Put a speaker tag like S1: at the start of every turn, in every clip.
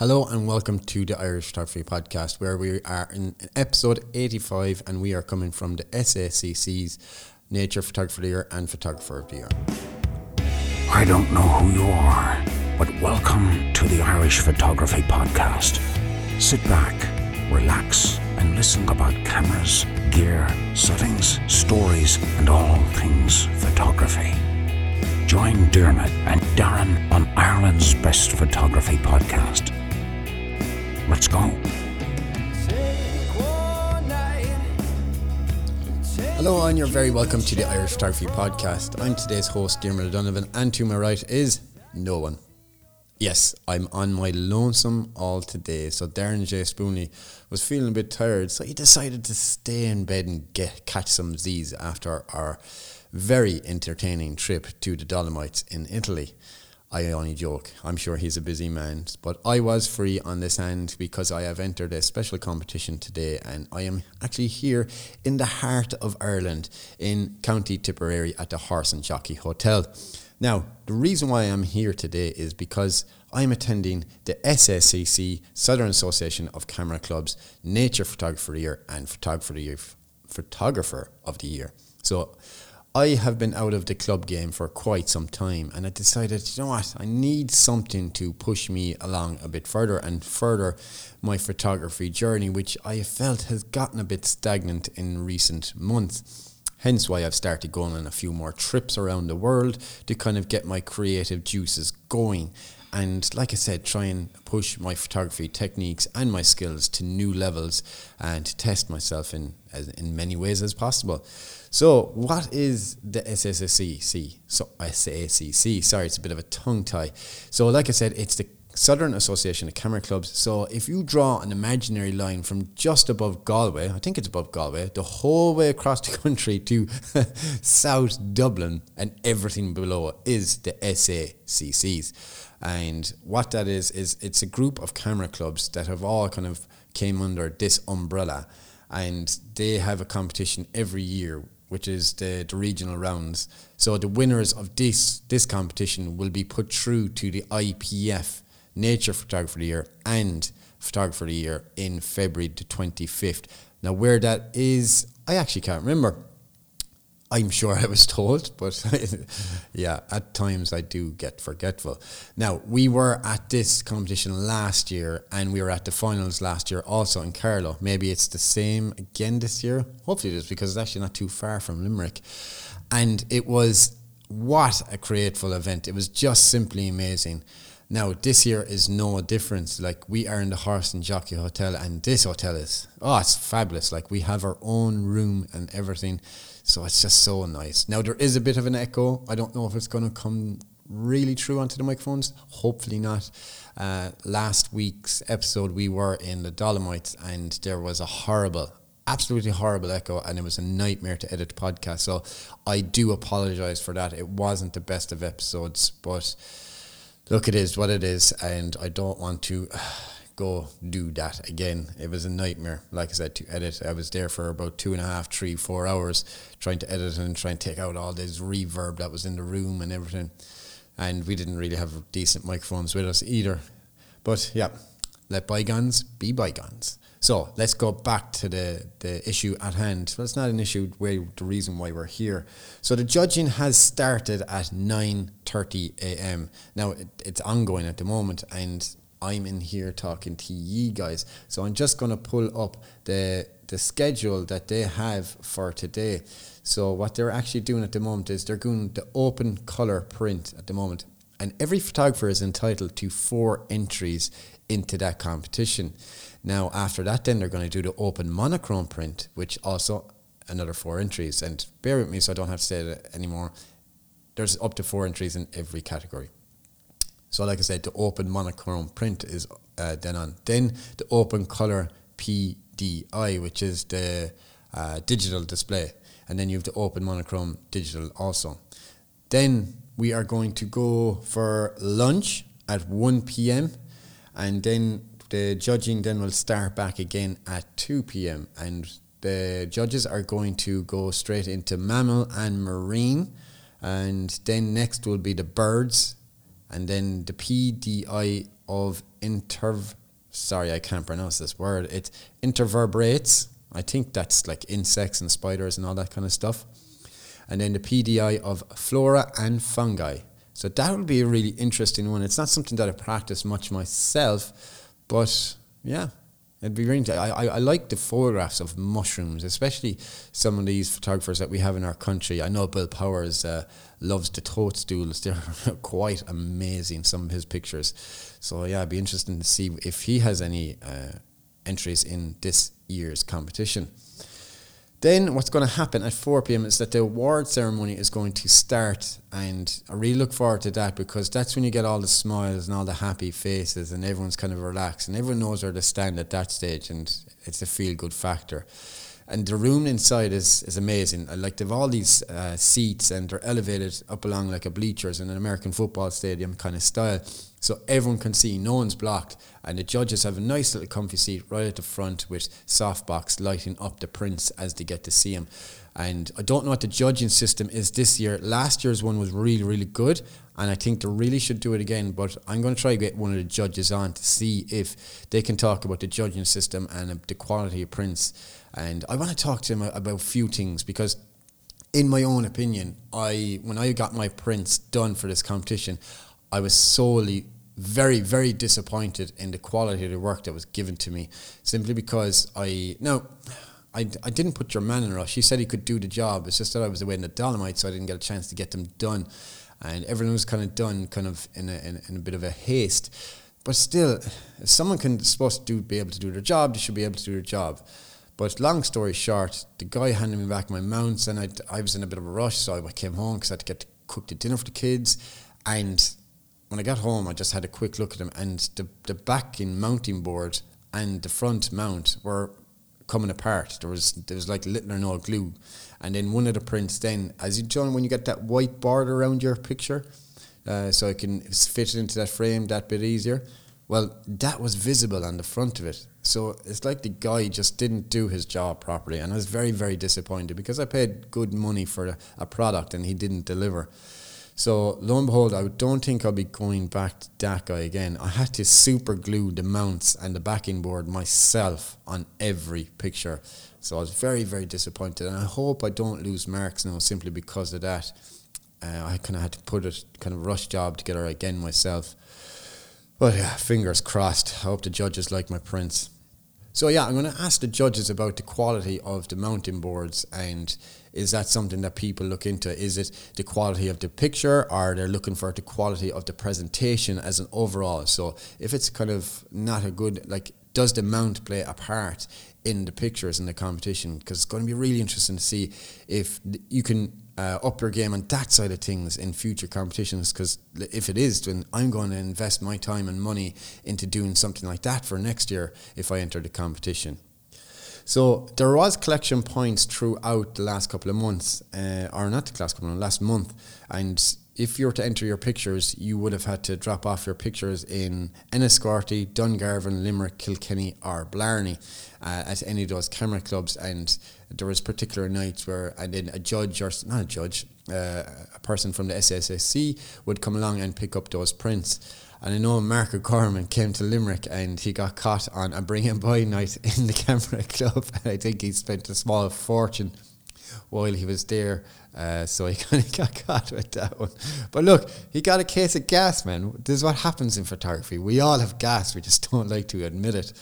S1: Hello and welcome to the Irish Photography Podcast, where we are in episode 85 and we are coming from the SACC's Nature Photographer of the Year and Photographer of the Year.
S2: I don't know who you are, but welcome to the Irish Photography Podcast. Sit back, relax, and listen about cameras, gear, settings, stories, and all things photography. Join Diarmuid and Darren on Ireland's Best Photography Podcast. Let's go.
S1: Hello and you're very welcome to the Irish Photography Podcast. I'm today's host, Diarmuid O'Donovan, and to my right is no one. Yes, I'm on my lonesome all today. So Darren J. Spoonley was feeling a bit tired, so he decided to stay in bed and get catch some Z's after our very entertaining trip to the Dolomites in Italy. I only joke. I'm sure he's a busy man, but I was free on this end because I have entered a special competition today, and I am actually here in the heart of Ireland in County Tipperary at the Horse and Jockey Hotel. Now, the reason why I'm here today is because I'm attending the SACC Southern Association of Camera Clubs Nature Photographer of the Year and Photographer of the Year, Photographer of the Year. So I have been out of the club game for quite some time and I decided, you know what, I need something to push me along a bit further and further my photography journey, which I felt has gotten a bit stagnant in recent months. Hence why I've started going on a few more trips around the world to kind of get my creative juices going. And like I said, try and push my photography techniques and my skills to new levels and to test myself in as, in many ways as possible. So, what is the SSSC? So, SACC. Sorry, it's a bit of a tongue tie. So, like I said, it's the Southern Association of Camera Clubs. So, if you draw an imaginary line from just above Galway, I think it's above Galway, the whole way across the country to South Dublin, and everything below is the SACCs. And what that is is it's a group of camera clubs that have all kind of came under this umbrella, and they have a competition every year which is the, the regional rounds. So the winners of this this competition will be put through to the IPF Nature Photographer of the Year and Photographer of the Year in February the 25th. Now, where that is, I actually can't remember. I'm sure I was told, but yeah, at times I do get forgetful. Now, we were at this competition last year and we were at the finals last year also in Carlow. Maybe it's the same again this year. Hopefully it is because it's actually not too far from Limerick. And it was what a creative event. It was just simply amazing. Now, this year is no difference. Like, we are in the Horse and Jockey Hotel, and this hotel is, oh, it's fabulous. Like, we have our own room and everything. So it's just so nice. Now, there is a bit of an echo. I don't know if it's going to come really true onto the microphones. Hopefully not. Uh, last week's episode, we were in the Dolomites, and there was a horrible, absolutely horrible echo, and it was a nightmare to edit the podcast. So I do apologize for that. It wasn't the best of episodes, but look, it is what it is, and I don't want to go do that again. It was a nightmare, like I said, to edit. I was there for about two and a half, three, four hours trying to edit and try and take out all this reverb that was in the room and everything. And we didn't really have decent microphones with us either. But yeah, let bygones be bygones. So let's go back to the, the issue at hand. Well, it's not an issue where the reason why we're here. So the judging has started at 9.30 a.m. Now it, it's ongoing at the moment and I'm in here talking to ye guys. So I'm just going to pull up the the schedule that they have for today. So what they're actually doing at the moment is they're doing the open color print at the moment, and every photographer is entitled to four entries into that competition. Now after that, then they're going to do the open monochrome print, which also another four entries. And bear with me, so I don't have to say it anymore. There's up to four entries in every category. So, like I said, the open monochrome print is uh, then on. Then the open color PDI, which is the uh, digital display, and then you have the open monochrome digital also. Then we are going to go for lunch at 1 p.m. and then the judging then will start back again at 2 p.m. and the judges are going to go straight into mammal and marine and then next will be the birds and then the PDI of interv. Sorry, I can't pronounce this word. It intervertebrates. I think that's like insects and spiders and all that kind of stuff. And then the PDI of flora and fungi. So that would be a really interesting one. It's not something that I practice much myself, but yeah, it'd be really. I, I, I like the photographs of mushrooms, especially some of these photographers that we have in our country. I know Bill Powers uh, loves the toadstools; they're quite amazing. Some of his pictures. So yeah, it'd be interesting to see if he has any uh, entries in this year's competition. Then what's going to happen at 4 p.m. is that the award ceremony is going to start, and I really look forward to that because that's when you get all the smiles and all the happy faces, and everyone's kind of relaxed, and everyone knows where to stand at that stage, and it's a feel good factor. And the room inside is, is amazing. I like they've all these uh, seats, and they're elevated up along like a bleachers in an American football stadium kind of style so everyone can see, no one's blocked, and the judges have a nice little comfy seat right at the front with softbox lighting up the prints as they get to see him. And I don't know what the judging system is this year. Last year's one was really, really good, and I think they really should do it again. But I'm going to try to get one of the judges on to see if they can talk about the judging system and uh, the quality of prints. And I want to talk to them about a few things because in my own opinion, I when I got my prints done for this competition, I was solely very, very disappointed in the quality of the work that was given to me, simply because I no. I, I didn't put your man in a rush. He said he could do the job. It's just that I was away in the Dolomite, so I didn't get a chance to get them done. And everything was kind of done kind of in a, in, in a bit of a haste. But still, if someone can supposed to do, be able to do their job, they should be able to do their job. But long story short, the guy handed me back my mounts, and I, I was in a bit of a rush, so I came home because I had to get to cook the dinner for the kids. And when I got home, I just had a quick look at them, and the the backing mounting board and the front mount were coming apart. There was there was like little or no glue, and then one of the prints. Then, as you John, when you get that white border around your picture, uh, so it can fit it into that frame that bit easier. Well, that was visible on the front of it. So it's like the guy just didn't do his job properly, and I was very very disappointed because I paid good money for a, a product and he didn't deliver. So lo and behold, I don't think I'll be going back to that guy again. I had to super glue the mounts and the backing board myself on every picture. So I was very, very disappointed. And I hope I don't lose marks now simply because of that. Uh, I kind of had to put a kind of rush job together again myself. But yeah, fingers crossed. I hope the judges like my prints. So yeah, I'm going to ask the judges about the quality of the mounting boards and is that something that people look into? Is it the quality of the picture or they're looking for the quality of the presentation as an overall? So if it's kind of not a good, like, does the mount play a part in the pictures in the competition? Because it's going to be really interesting to see if you can uh, up your game on that side of things in future competitions. Because if it is, then I'm going to invest my time and money into doing something like that for next year if I enter the competition. So there was collection points throughout the last couple of months, uh, or not the last couple of months, last month. And if you were to enter your pictures, you would have had to drop off your pictures in Enniscorthy, Dungarvan, Limerick, Kilkenny, or Blarney uh, at any of those camera clubs. And there was particular nights where, and then a judge or not a judge, uh, a person from the SSSC would come along and pick up those prints. And I know Mark O'Gorman came to Limerick and he got caught on a bring and buy night in the camera club. And I think he spent a small fortune while he was there. Uh, so he kind of got caught with that one. But look, he got a case of gas, man. This is what happens in photography. We all have gas, we just don't like to admit it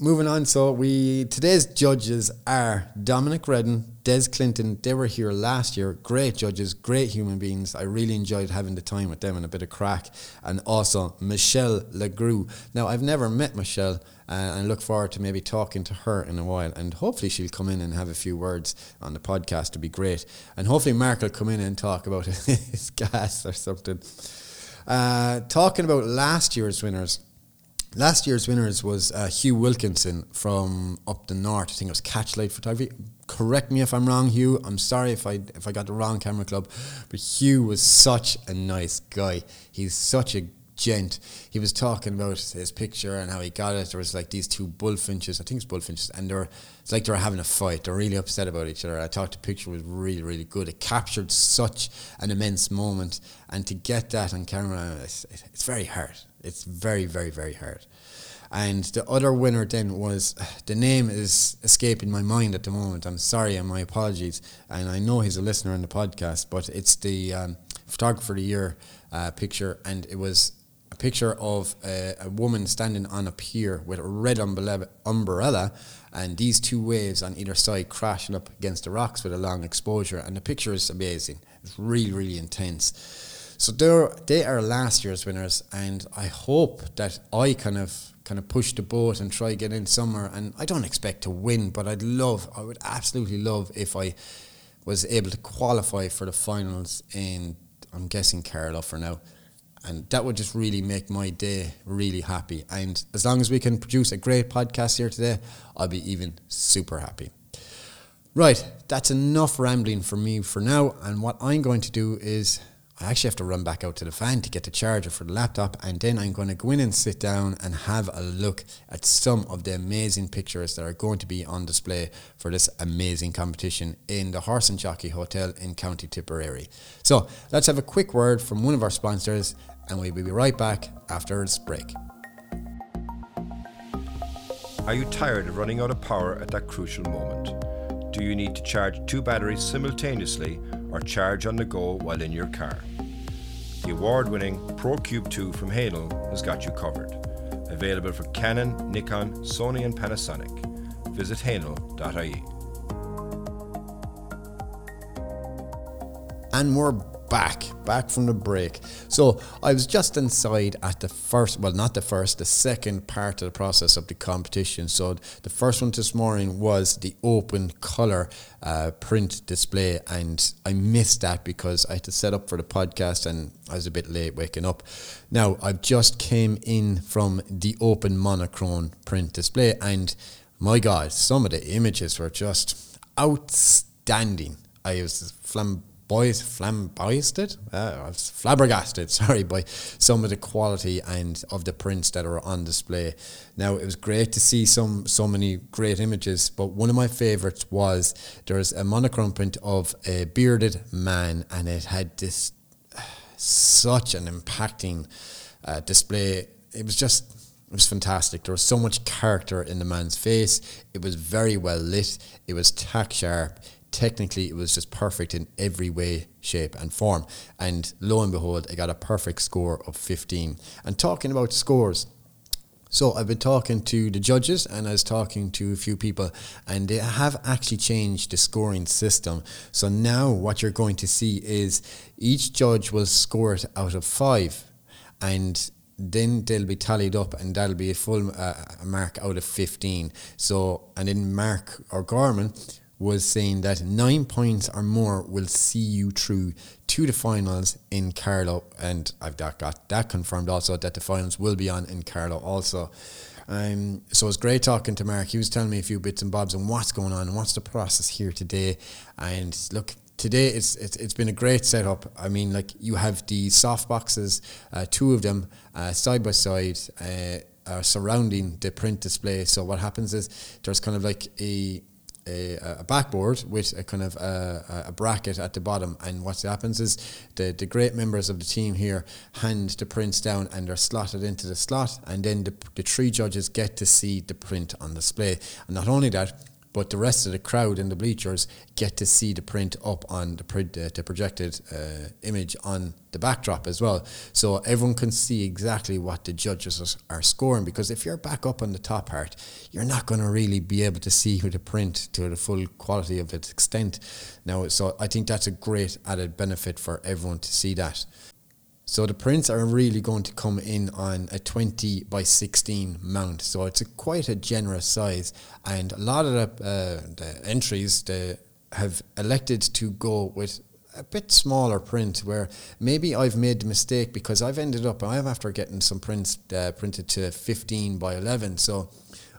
S1: moving on. So we today's judges are Dominic Redden, Des Clinton. They were here last year. Great judges, great human beings. I really enjoyed having the time with them and a bit of crack. And also Michelle Legru. Now I've never met Michelle. Uh, and look forward to maybe talking to her in a while. And hopefully she'll come in and have a few words on the podcast to be great. And hopefully Mark will come in and talk about his gas or something. Uh, talking about last year's winners, Last year's winners was uh, Hugh Wilkinson from up the north. I think it was Catchlight Photography. Correct me if I'm wrong, Hugh. I'm sorry if I if I got the wrong camera club, but Hugh was such a nice guy. He's such a gent. He was talking about his picture and how he got it. There was like these two bullfinches, I think it's bullfinches, and they're it's like they're having a fight. They're really upset about each other. I thought the picture was really, really good. It captured such an immense moment, and to get that on camera, it's, it's very hard It's very, very, very hard. And the other winner then was the name is escaping my mind at the moment. I'm sorry and my apologies. And I know he's a listener in the podcast, but it's the um, photographer of the year uh, picture, and it was a picture of a, a, woman standing on a pier with a red umbrella and these two waves on either side crashing up against the rocks with a long exposure. And the picture is amazing. It's really, really intense. So they're, they are last year's winners, and I hope that I kind of kind of push the boat and try get in somewhere. And I don't expect to win, but I'd love, I would absolutely love if I was able to qualify for the finals in, I'm guessing Carlow for now. And that would just really make my day really happy. And as long as we can produce a great podcast here today, I'll be even super happy. Right, that's enough rambling for me for now. And what I'm going to do is I actually have to run back out to the van to get the charger for the laptop, and then I'm going to go in and sit down and have a look at some of the amazing pictures that are going to be on display for this amazing competition in the Horse and Jockey Hotel in County Tipperary. So let's have a quick word from one of our sponsors, and we'll be right back after this break.
S3: Are you tired of running out of power at that crucial moment? Do you need to charge two batteries simultaneously or charge on the go while in your car? The award winning ProCube 2 from Hahnel has got you covered. Available for Canon, Nikon, Sony, and Panasonic. Visit hahnel.ie.
S1: And we're back, back from the break. So I was just inside at the first, well, not the first, the second part of the process of the competition. So the first one this morning was the open color uh, print display, and I missed that because I had to set up for the podcast and I was a bit late waking up. Now I've just came in from the open monochrome print display, and my God, some of the images were just outstanding. I was flamboyant boys flabbergasted, uh, flabbergasted, sorry, by some of the quality and of the prints that are on display. Now it was great to see some so many great images, but one of my favourites was there's a monochrome print of a bearded man, and it had this such an impacting uh, display. It was just it was fantastic. There was so much character in the man's face. It was very well lit. It was tack sharp technically it was just perfect in every way, shape, and form. And lo and behold, I got a perfect score of 15. And talking about scores, so I've been talking to the judges and I was talking to a few people and they have actually changed the scoring system. So now what you're going to see is each judge will score it out of five and then they'll be tallied up and that'll be a full uh, mark out of 15. So, and then Mark O'Gorman was saying that nine points or more will see you through to the finals in Carlow, and I've got, got that confirmed also that the finals will be on in Carlow also. Um, so it's great talking to Mark. He was telling me a few bits and bobs on what's going on and what's the process here today. And look, today it's, it's it's been a great setup. I mean, like you have the soft boxes, uh, two of them uh, side by side. Uh, surrounding the print display. So what happens is there's kind of like a a, a backboard with a kind of a, a, bracket at the bottom. And what happens is the, the great members of the team here hand the prints down and they're slotted into the slot. And then the, the three judges get to see the print on display. And not only that, but the rest of the crowd in the bleachers get to see the print up on the, uh, the projected uh, image on the backdrop as well. So everyone can see exactly what the judges are scoring because if you're back up on the top part, you're not going to really be able to see the print to the full quality of its extent. Now, so I think that's a great added benefit for everyone to see that. So the prints are really going to come in on a 20 by 16 mount. So it's a quite a generous size. And a lot of the, uh, the entries they have elected to go with a bit smaller print where maybe I've made the mistake because I've ended up, I'm after getting some prints uh, printed to 15 by 11. So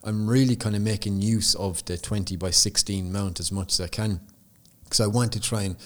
S1: I'm really kind of making use of the 20 by 16 mount as much as I can. Because I want to try and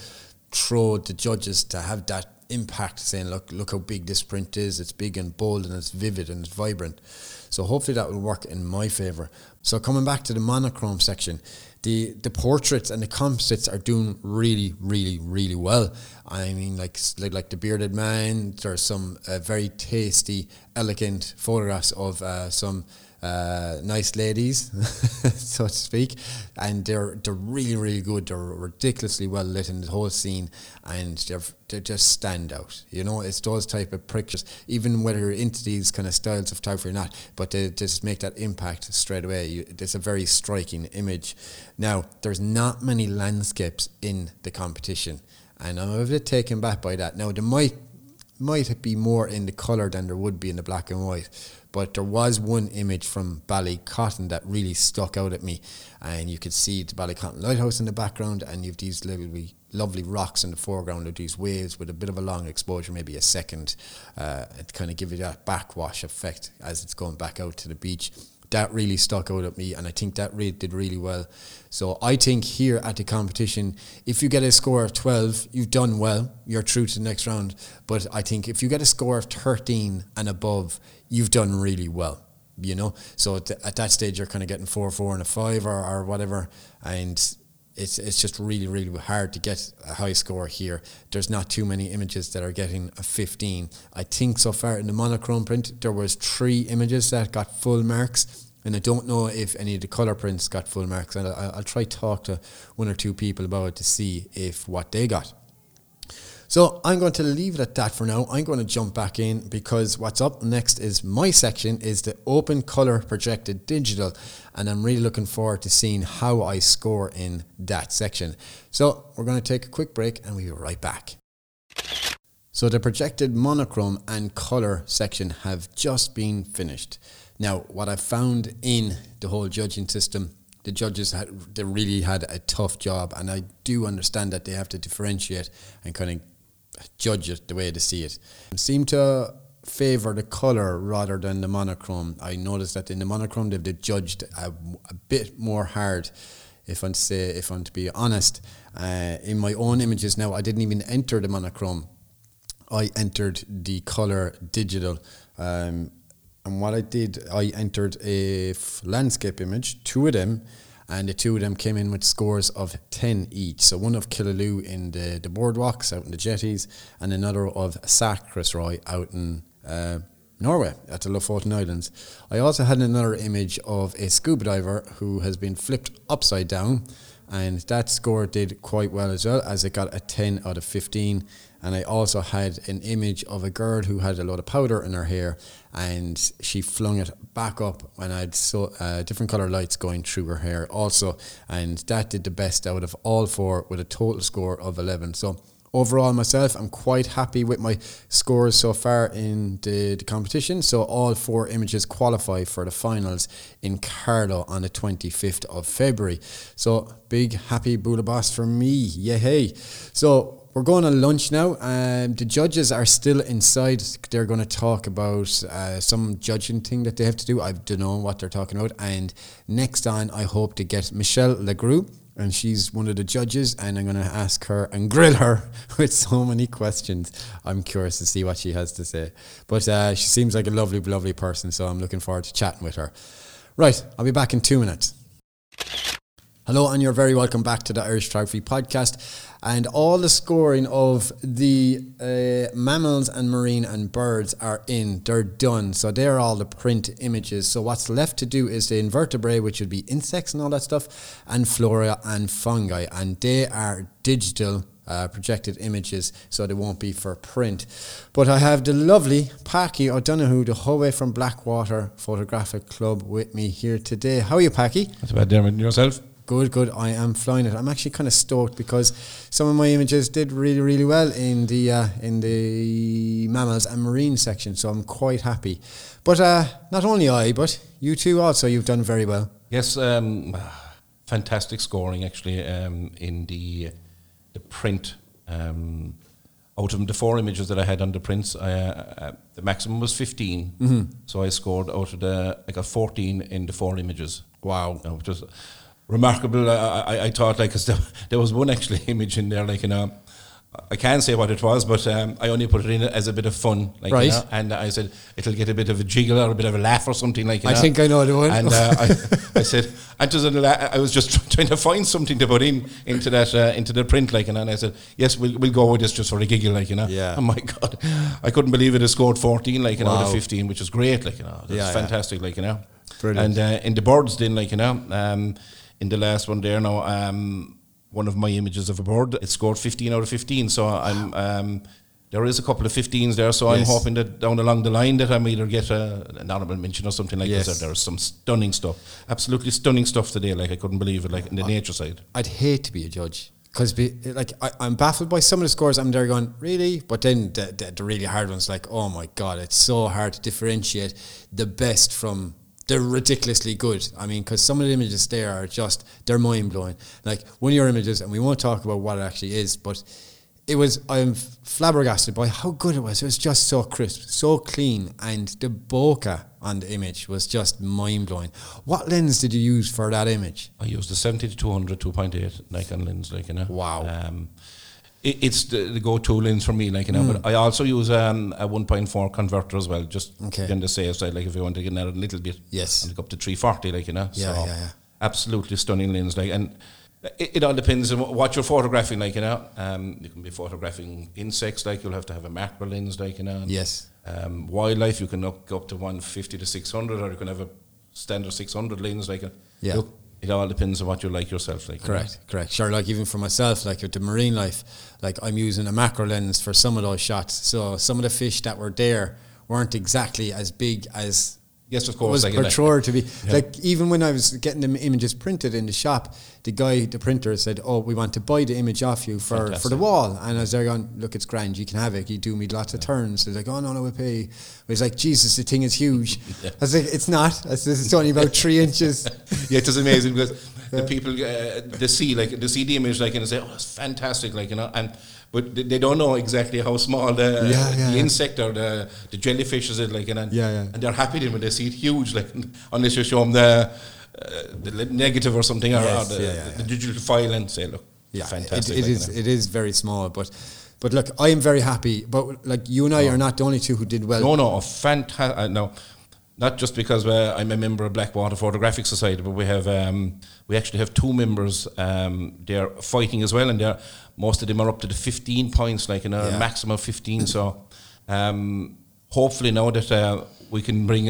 S1: throw the judges to have that impact saying look look how big this print is it's big and bold and it's vivid and it's vibrant so hopefully that will work in my favor so coming back to the monochrome section the the portraits and the composites are doing really, really, really well. I mean, like like, like the bearded man. There's some uh, very tasty, elegant photographs of uh, some uh, nice ladies, so to speak, and they're they're really really good. They're ridiculously well lit in the whole scene, and they're they just stand out. You know, it's those type of pictures, even whether you're into these kind of styles of photography or not, but they just make that impact straight away. You, it's a very striking image. Now, there's not many landscapes in the competition, and I'm a bit taken back by that. Now, there might might be more in the colour than there would be in the black and white but there was one image from Ballycotton that really stuck out at me, and you could see the Ballycotton lighthouse in the background, and you've these lovely, lovely rocks in the foreground of these waves with a bit of a long exposure, maybe a second, uh, kind of give you that backwash effect as it's going back out to the beach that really stuck out at me, and I think that really did really well. So I think here at the competition, if you get a score of 12, you've done well, you're through to the next round. But I think if you get a score of 13 and above, you've done really well. You know, so at, at that stage you're kind of getting four, four, and a five, or, or whatever, and it's it's just really really hard to get a high score here. There's not too many images that are getting a 15. I think so far in the monochrome print there was three images that got full marks. And I don't know if any of the color prints got full marks, and I'll, I'll try talk to one or two people about it to see if what they got. So I'm going to leave it at that for now. I'm going to jump back in because what's up next is my section is the open color projected digital and I'm really looking forward to seeing how I score in that section. So we're going to take a quick break and we'll be right back. So the projected monochrome and color section have just been finished. Now, what I found in the whole judging system the judges had they really had a tough job and I do understand that they have to differentiate and kind of judge it the way they see it. seem to favour the colour rather than the monochrome. I noticed that in the monochrome they've, they've judged a, a, bit more hard. If I'm to say, if I'm to be honest, uh, in my own images now, I didn't even enter the monochrome. I entered the colour digital. Um, and what I did, I entered a f- landscape image, two of them, and the two of them came in with scores of 10 each. So one of Killaloe in the, the boardwalks out in the jetties, and another of Sakrisøy out in uh, Norway at the Lofoten Islands. I also had another image of a scuba diver who has been flipped upside down, and that score did quite well as well, as it got a 10 out of 15 and I also had an image of a girl who had a lot of powder in her hair and she flung it back up and I had so uh, different color lights going through her hair also and that did the best out of all four with a total score of 11 so overall myself i'm quite happy with my scores so far in the, the competition. So all four images qualify for the finals in carlow on the 25th of february. So big happy bualadh bos for me. Hey so we're going to lunch now. Um, the judges are still inside. They're going to talk about uh, some judging thing that they have to do. I don't know what they're talking about. And next on, I hope to get Michelle Legrue, and she's one of the judges. And I'm going to ask her and grill her with so many questions. I'm curious to see what she has to say. But uh, she seems like a lovely, lovely person. So I'm looking forward to chatting with her. Right, I'll be back in two minutes. Hello, and you're very welcome back to the Irish Photography Podcast and all the scoring of the uh, mammals and marine and birds are in. They're done. So they're all the print images. So what's left to do is the invertebrate, which would be insects and all that stuff, and flora and fungi, and they are digital. Uh, projected images, so they won't be for print. But I have the lovely Packy O'Donoghue, the Howe from Blackwater Photographic Club, with me here today. How are you, Packy?
S4: That's about Diarmuid yourself.
S1: Good, good. I am flying it. I'm actually kind of stoked because some of my images did really, really well in the uh, in the mammals and marine section. So I'm quite happy. But uh, not only I, but you too. Also, you've done very well.
S4: Yes, um, fantastic scoring actually um, in the the print. Um, out of the four images that I had on the prints, I, uh, uh, the maximum was 15. Mm-hmm. So I scored out of the, I got 14 in the four images.
S1: Wow.
S4: which was remarkable. I, I, I thought like cause there, there was one actually image in there like you know. I can't say what it was, but um, I only put it in as a bit of fun, like, you
S1: Right.
S4: know, and I said it'll get a bit of a jiggle or a bit of a laugh or something like. You
S1: I
S4: know.
S1: think I know the one.
S4: And uh, I, I said, and just I was just trying to find something to put in into that uh, into the print, like, you know, and I said, yes, we'll we'll go with this just for a giggle, like, you know.
S1: Yeah.
S4: Oh my god, I couldn't believe it. It scored fourteen, like, you know, out of fifteen, which is great, like, you know, that's
S1: Yeah, yeah.
S4: fantastic, like, you know.
S1: Brilliant.
S4: And uh, in the birds, then, like, you know, um, in the last one there now, um, one of my images of a bird, it scored 15 out of 15. So I'm, um, there is a couple of 15s there. So I'm hoping that down along the line that I'm either get a, an honorable mention or something like
S1: Yes.
S4: this. There's some stunning stuff, absolutely stunning stuff today. Like I couldn't believe it, like in the nature side.
S1: I'd hate to be a judge because like I, I'm baffled by some of the scores. I'm there going really, but then the, the, the really hard ones, like oh my god, it's so hard to differentiate the best from the ridiculously good. I mean, because some of the images there are just they're mind blowing. Like one of your images, and we won't talk about what it actually is, but it was I'm flabbergasted by how good it was. It was just so crisp, so clean, and the bokeh on the image was just mind blowing. What lens did you use for that image?
S4: I used the 70 to 200 2.8 Nikon lens, like you know.
S1: Wow.
S4: Um, it, it's the, the go-to lens for me, like you know.
S1: Hmm.
S4: But I also use um, a 1.4 converter as well, just
S1: Okay.
S4: on the safe side. Like if you want to get a little bit,
S1: Yes.
S4: and up to 340, like you know.
S1: Yeah,
S4: so
S1: yeah, yeah.
S4: Absolutely stunning lens, like and. It, it all depends on what you're photographing, like you know. Um, you can be photographing insects, like you'll have to have a macro lens, like you know.
S1: Yes.
S4: Um, wildlife, you can up, go up to 150 to 600, or you can have a standard 600 lens, like. A,
S1: Yeah.
S4: Look, it all depends on what you like yourself, like.
S1: Correct, correct. Sure, like even for myself, like with the marine life, like I'm using a macro lens for some of those shots. So some of the fish that were there weren't exactly as big as
S4: Yes, of course.
S1: was
S4: like,
S1: portrayed to be.
S4: Yeah.
S1: Like even when I was getting the images printed in the shop, the guy, the printer said, "Oh, we want to buy the image off you for, for the wall." And I was there going, "Look, it's grand. You can have it. You do me lots of turns." They're like, "Oh no, no, we pay." He's like, "Jesus, the thing is huge." I was like, "It's not. I said, It's only about three inches."
S4: yeah, it is amazing because the people uh, they see like they see the image like and they say, "Oh, it's fantastic!" Like you know, and but they, they don't know exactly how small the,
S1: Yeah, yeah,
S4: the insect or the the jellyfish is. Like know, and,
S1: Yeah,
S4: and they're happy when they see it huge. Like unless you show them the. Uh, the negative or something,
S1: Yes,
S4: or the, the, digital file, and say, "Look,
S1: Yeah,
S4: fantastic."
S1: It, it
S4: like,
S1: is. It is very small, but but look, I am very happy. But like you and I are not the only two who did well.
S4: No, no, a fantastic. Uh, no, not just because uh, I'm a member of Blackwater Photographic Society, but we have um, we actually have two members. Um, they're fighting as well, and they're most of them are up to the 15 points, like in a
S1: Yeah.
S4: maximum 15. So, um, hopefully now that uh, we can bring.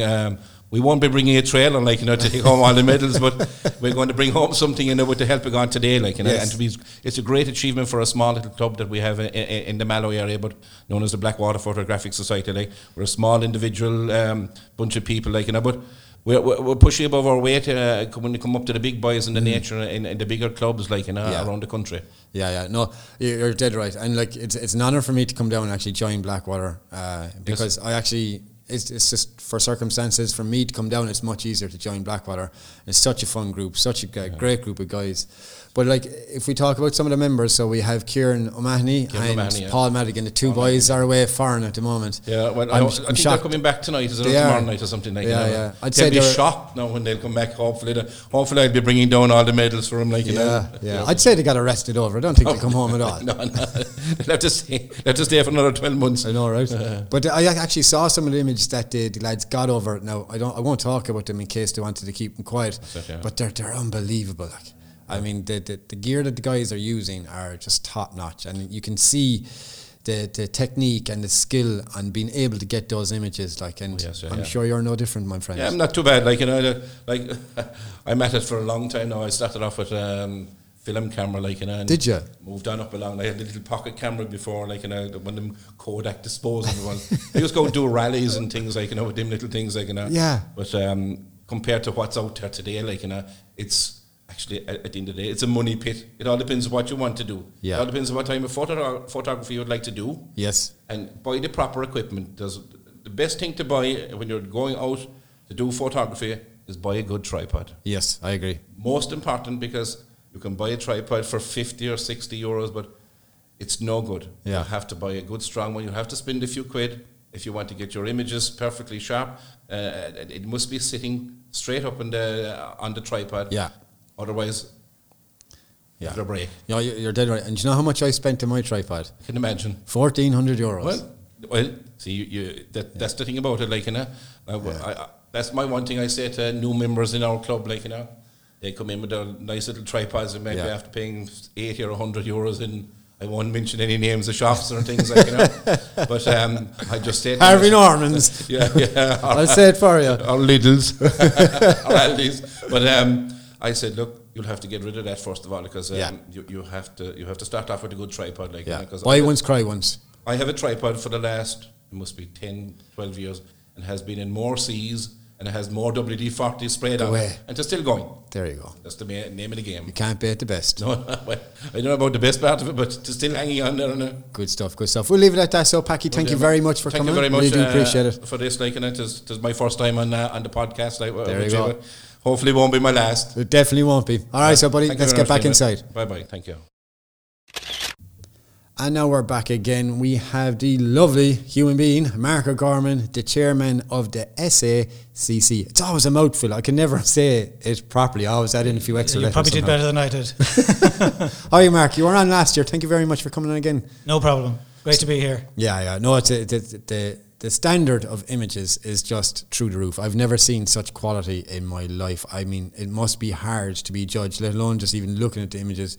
S4: We won't be bringing a trailer, like you know, to take home all the medals, but we're going to bring home something, you know, with the help of God today, like you know,
S1: Yes.
S4: and to be, it's a great achievement for a small little club that we have in, in, in the Mallow area, but known as the Blackwater Photographic Society. Like we're a small individual um, bunch of people, like you know, but we're, we're, pushing above our weight uh, when you come up to the big boys in the nature in, in the bigger clubs, like you know,
S1: Mm. Yeah.
S4: around the country.
S1: Yeah, yeah, no, you're dead right. And like, it's it's an honor for me to come down and actually join Blackwater uh, because I actually. It's, it's just for circumstances for me to come down. It's much easier to join Blackwater. It's such a fun group, such a g- great group of guys. But like, if we talk about some of the members, so we have Kieran O'Mahony
S4: Kieran
S1: and
S4: O'Mahony, yeah.
S1: Paul Madigan. The two boys are away foreign at the moment.
S4: Yeah, well, I,
S1: I'm,
S4: I
S1: I'm
S4: think they're
S1: shocked.
S4: coming back tonight, is it, or
S1: They
S4: tomorrow
S1: are.
S4: night or something like
S1: Yeah,
S4: that?
S1: yeah. I'd
S4: They'll
S1: say
S4: be
S1: they're-
S4: shocked now when they'll come back. Hopefully, the, hopefully I'll be bringing down all the medals for them, like you
S1: Yeah,
S4: know.
S1: yeah. I'd say they got arrested over. I don't think they come home at all.
S4: no, no. they'll have to stay. They'll have to stay for another twelve months.
S1: I know, right? but I actually saw some of the images that the, the lads got over. Now I don't, I won't talk about them in case they wanted to keep them quiet.
S4: it, yeah.
S1: But they're they're unbelievable. Like, I mean, the, the the gear that the guys are using are just top notch, and you can see. The, the technique and the skill and being able to get those images like and
S4: Oh, yes, yeah,
S1: I'm
S4: yeah.
S1: sure you're no different my friend
S4: Yeah, I'm not too bad. Like you know, like I'm at it for a long time now. I started off with um, film camera, like you know.
S1: Did ya?
S4: Moved on up along. I had a little pocket camera before, like you know, one of them Kodak disposable ones. I used to go do rallies and things like you know, with them little things like you know.
S1: Yeah.
S4: But um, compared to what's out there today, like you know, it's actually at, the end of the day, it's a money pit. It all depends on what you want to do.
S1: Yeah.
S4: It all depends on what type of photo- photography you would like to do
S1: yes
S4: and buy the proper equipment. There's the best thing to buy when you're going out to do photography is buy a good tripod.
S1: yes I agree
S4: Most important because you can buy a tripod for 50 or 60 euros, but it's no good.
S1: Yeah.
S4: You have to buy a good strong one. You have to spend a few quid if you want to get your images perfectly sharp. Uh, it must be sitting straight up in the, on the tripod.
S1: Yeah.
S4: Otherwise,
S1: Yeah.
S4: A break.
S1: Yeah, you- you're dead right. And do you know how much I spent on my tripod?
S4: I can imagine.
S1: Fourteen hundred euros.
S4: Well, well, see, you, you that, that's the thing about it, like, you know. I, I, that's my one thing I say to new members in our club, like, you know. They come in with their nice little tripods and maybe
S1: Yeah.
S4: after paying 80 or 100 euros in, I won't mention any names of shops or things like, you know. but um, I just said,
S1: Harvey Norman's.
S4: Yeah, yeah.
S1: I'll say it for you.
S4: or Lidl's or Aldi's. But um, I said, look, you'll have to get rid of that first of all because um,
S1: Yeah.
S4: you, you have to you have to start off with a good tripod, like
S1: Yeah.
S4: know, 'cause
S1: Buy
S4: I-
S1: once, cry once.
S4: I have a tripod for the last, it must be 10, 12 years, and has been in more seas and it has more WD 40 sprayed on it. And it's still going.
S1: There you go.
S4: That's the ma- name of the game.
S1: You can't beat the best.
S4: No, well, I don't know about the best part of it, but it's still hanging on there. And, uh,
S1: Good stuff, good stuff. We'll leave it at that. So, Packy, thank you very much for
S4: Thank
S1: coming.
S4: Thank you very much.
S1: Really do
S4: uh,
S1: appreciate it.
S4: For this, like, and it is, is my first time on uh, on the podcast. Like,
S1: There you go.
S4: Hopefully, it won't be my last.
S1: It definitely won't be. All right, so, buddy,
S4: Thank
S1: let's get back inside.
S4: Bye bye. Thank you.
S1: And now we're back again. We have the lovely human being, Mark O'Gorman, the chairman of the SACC. It's always a mouthful. I can never say it properly. I always add in a few extra
S5: You
S1: letters
S5: probably did
S1: somehow.
S5: better than I did.
S1: Hi, Mark. You were on last year. Thank you very much for coming on again.
S5: no problem. Great to be here.
S1: Yeah, yeah. No, it's a, the, the the standard of images is just through the roof. I've never seen such quality in my life. I mean, it must be hard to be judged, let alone just even looking at the images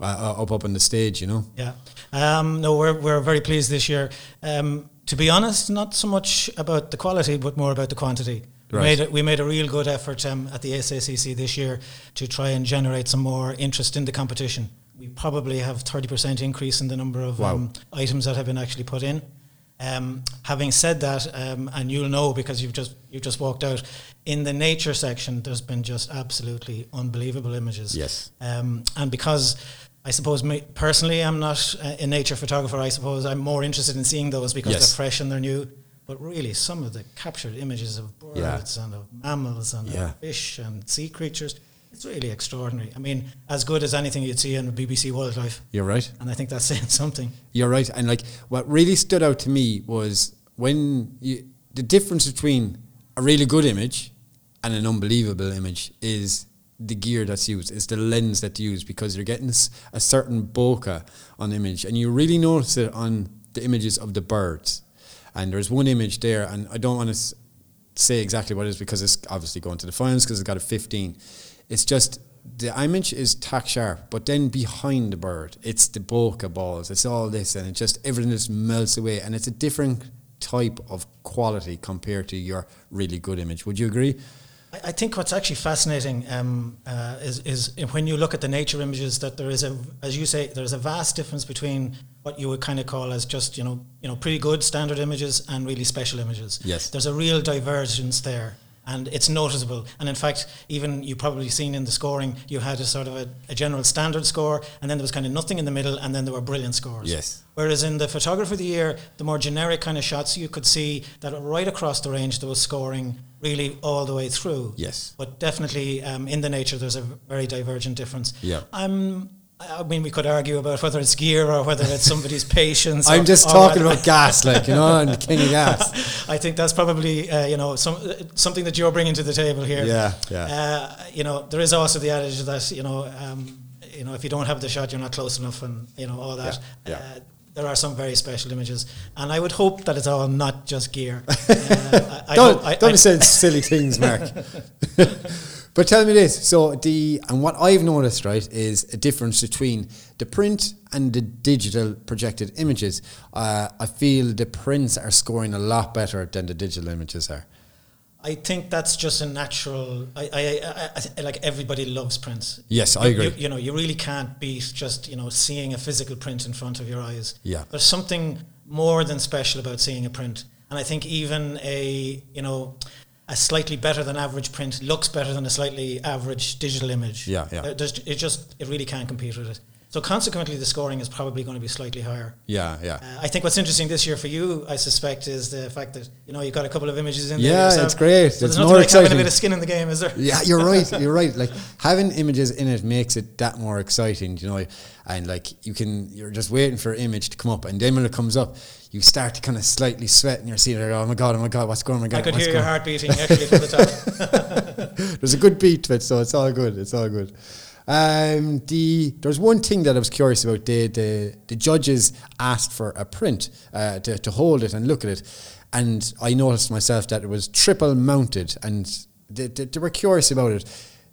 S1: uh, up up on the stage. You know.
S5: Yeah. Um, no, we're, we're very pleased this year. Um, to be honest, not so much about the quality, but more about the quantity. We
S1: Right.
S5: made, a, we made a real good effort um, at the SACC this year to try and generate some more interest in the competition. We probably have 30% increase in the number of
S1: Wow.
S5: um, items that have been actually put in. Um, having said that, um, and you'll know because you've just you just walked out in the nature section, there's been just absolutely unbelievable images.
S1: Yes.
S5: Um, and because I suppose me, personally, I'm not uh, a nature photographer. I suppose I'm more interested in seeing those because
S1: Yes.
S5: they're fresh and they're new. But really, some of the captured images of birds and of mammals and
S1: Yeah.
S5: of fish and sea creatures, it's really extraordinary. I mean, as good as anything you'd see on BBC Wildlife.
S1: You're right.
S5: And I think that's saying something.
S1: You're right. And like what really stood out to me was when you, the difference between a really good image and an unbelievable image is the gear that's used, it's the lens that's used because you're getting a certain bokeh on image and you really notice it on the images of the birds. And there's one image there, and I don't want to say exactly what it is because it's obviously going to the finals because it's got a 15. It's just the image is tack sharp, but then behind the bird, it's the bokeh balls, it's all this, and it just everything just melts away, and it's a different type of quality compared to your really good image. Would you agree?
S5: I think what's actually fascinating um, uh, is, is when you look at the nature images that there is a, as you say, there's a vast difference between what you would kind of call as just you know you know pretty good standard images and really special images.
S1: Yes.
S5: there's a real divergence there, and it's noticeable. And in fact, even you probably seen in the scoring, you had a sort of a, a general standard score, and then there was kind of nothing in the middle, and then there were brilliant scores.
S1: Yes.
S5: Whereas in the photography of the year, the more generic kind of shots, you could see that right across the range there was scoring really all the way through.
S1: Yes.
S5: But definitely um, in the nature, there's a very divergent difference.
S1: Yeah.
S5: I'm. I mean, we could argue about whether it's gear or whether it's somebody's patience.
S1: I'm
S5: or-
S1: just
S5: or
S1: talking about gas, like you know, and the king of gas.
S5: I think that's probably uh, you know some uh, something that you're bringing to the table here.
S1: Yeah, yeah.
S5: Uh, you know, there is also the adage that you know, um, you know, if you don't have the shot, you're not close enough, and you know all that.
S1: Yeah, yeah.
S5: Uh, there are some very special images, and I would hope that it's all not just gear. Uh, I, I
S1: don't
S5: I-
S1: don't be saying silly things, Mark. but tell me this: so the and what I've noticed, right, is a difference between the print and the digital projected images. Uh, I feel the prints are scoring a lot better than the digital images are.
S5: I think that's just a natural. I, I, I, I like everybody loves prints.
S1: Yes, I agree.
S5: You, you know, you really can't beat just you know seeing a physical print in front of your eyes.
S1: Yeah.
S5: there's something more than special about seeing a print, and I think even a you know a slightly better than average print looks better than a slightly average digital image.
S1: Yeah, yeah.
S5: There's, it just it really can't compete with it. So consequently, the scoring is probably going to be slightly higher.
S1: Yeah, yeah.
S5: Uh, I think what's interesting this year for you, I suspect, is the fact that you know you've got a couple of images in there.
S1: Yeah, it's great.
S5: So
S1: It's more
S5: like having
S1: exciting.
S5: a bit of skin in the game, is there?
S1: Yeah, you're right. You're right. Like having images in it makes it that more exciting, you know. And like you can, you're just waiting for an image to come up, and then when it comes up, you start to kind of slightly sweat, and you're seeing it. Oh my god! Oh my god! What's going on? Oh my god!
S5: I could hear your
S1: going
S5: heart beating actually from the top.
S1: There's a good beat to it, so it's all good. It's all good. Um, the there's one thing that I was curious about. The the, the judges asked for a print uh, to, to hold it and look at it, and I noticed myself that it was triple mounted, and they, they, they were curious about it.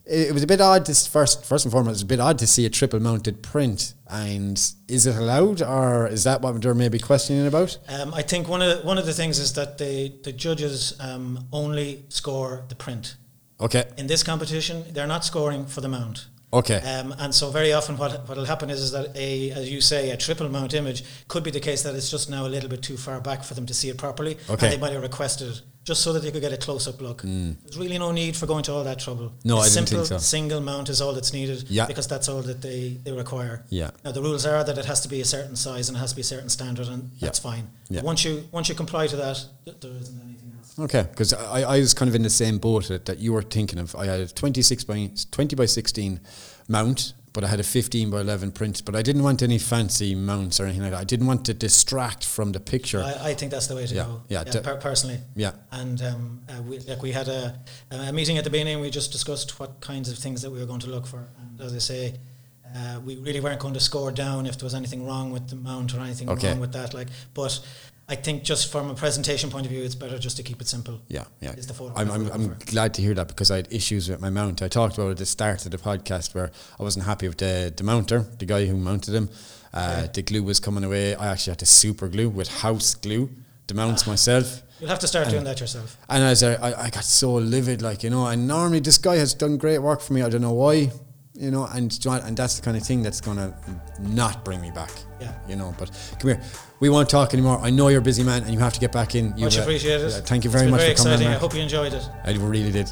S1: It, it was a bit odd. This first first and foremost, it was a bit odd to see a triple mounted print. And is it allowed, or is that what they're maybe questioning about?
S5: Um, I think one of the, one of the things is that the the judges um, only score the print.
S1: Okay.
S5: In this competition, they're not scoring for the mount.
S1: Okay.
S5: Um, and so very often what what will happen is, is that a as you say a triple mount image could be the case that it's just now a little bit too far back for them to see it properly,
S1: Okay.
S5: and they might have requested it just so that they could get a close up look. There's really no need for going to all that trouble.
S1: Mm. No,
S5: a
S1: I didn't
S5: simple
S1: think so.
S5: single mount is all that's needed.
S1: Yeah.
S5: because that's all that they, they require.
S1: Yeah.
S5: Now the rules are that it has to be a certain size and it has to be a certain standard, and
S1: Yeah.
S5: that's fine.
S1: Yeah.
S5: But once you once you comply to that, th- there isn't anything else.
S1: Okay, because I, I was kind of in the same boat that, that you were thinking of. I had a 26 by 20 by 16 mount, but I had a 15 by 11 print. But I didn't want any fancy mounts or anything like that. I didn't want to distract from the picture.
S5: I, I think that's the way to
S1: Yeah,
S5: go.
S1: yeah, de-
S5: per- personally.
S1: Yeah.
S5: And um, uh, we, like we had a, a meeting at the beginning. We just discussed what kinds of things that we were going to look for. And as I say, uh, we really weren't going to score down if there was anything wrong with the mount or anything
S1: Okay.
S5: wrong with that. Like, but I think just from a presentation point of view, it's better just to keep it simple.
S1: Yeah, yeah.
S5: Is the photo.
S1: I'm, I'm, I'm glad to hear that because I had issues with my mount. I talked about it at the start of the podcast where I wasn't happy with the, the mounter, the guy who mounted him. Uh, The glue was coming away. I actually had to super glue with house glue the mounts
S5: Ah.
S1: myself.
S5: You'll have to start doing that yourself.
S1: And as I, I, I got so livid, like you know, and normally this guy has done great work for me. I don't know why, you know, and do you know what? and that's the kind of thing that's gonna not bring me back.
S5: Yeah.
S1: you know. But come here, we won't talk anymore. I know you're a busy man, and you have to get back in. You,
S5: Much
S1: uh,
S5: appreciated.
S1: yeah, thank you
S5: It's
S1: very
S5: been
S1: much
S5: very
S1: for coming.
S5: exciting.
S1: on,
S5: I hope you enjoyed it.
S1: I really did.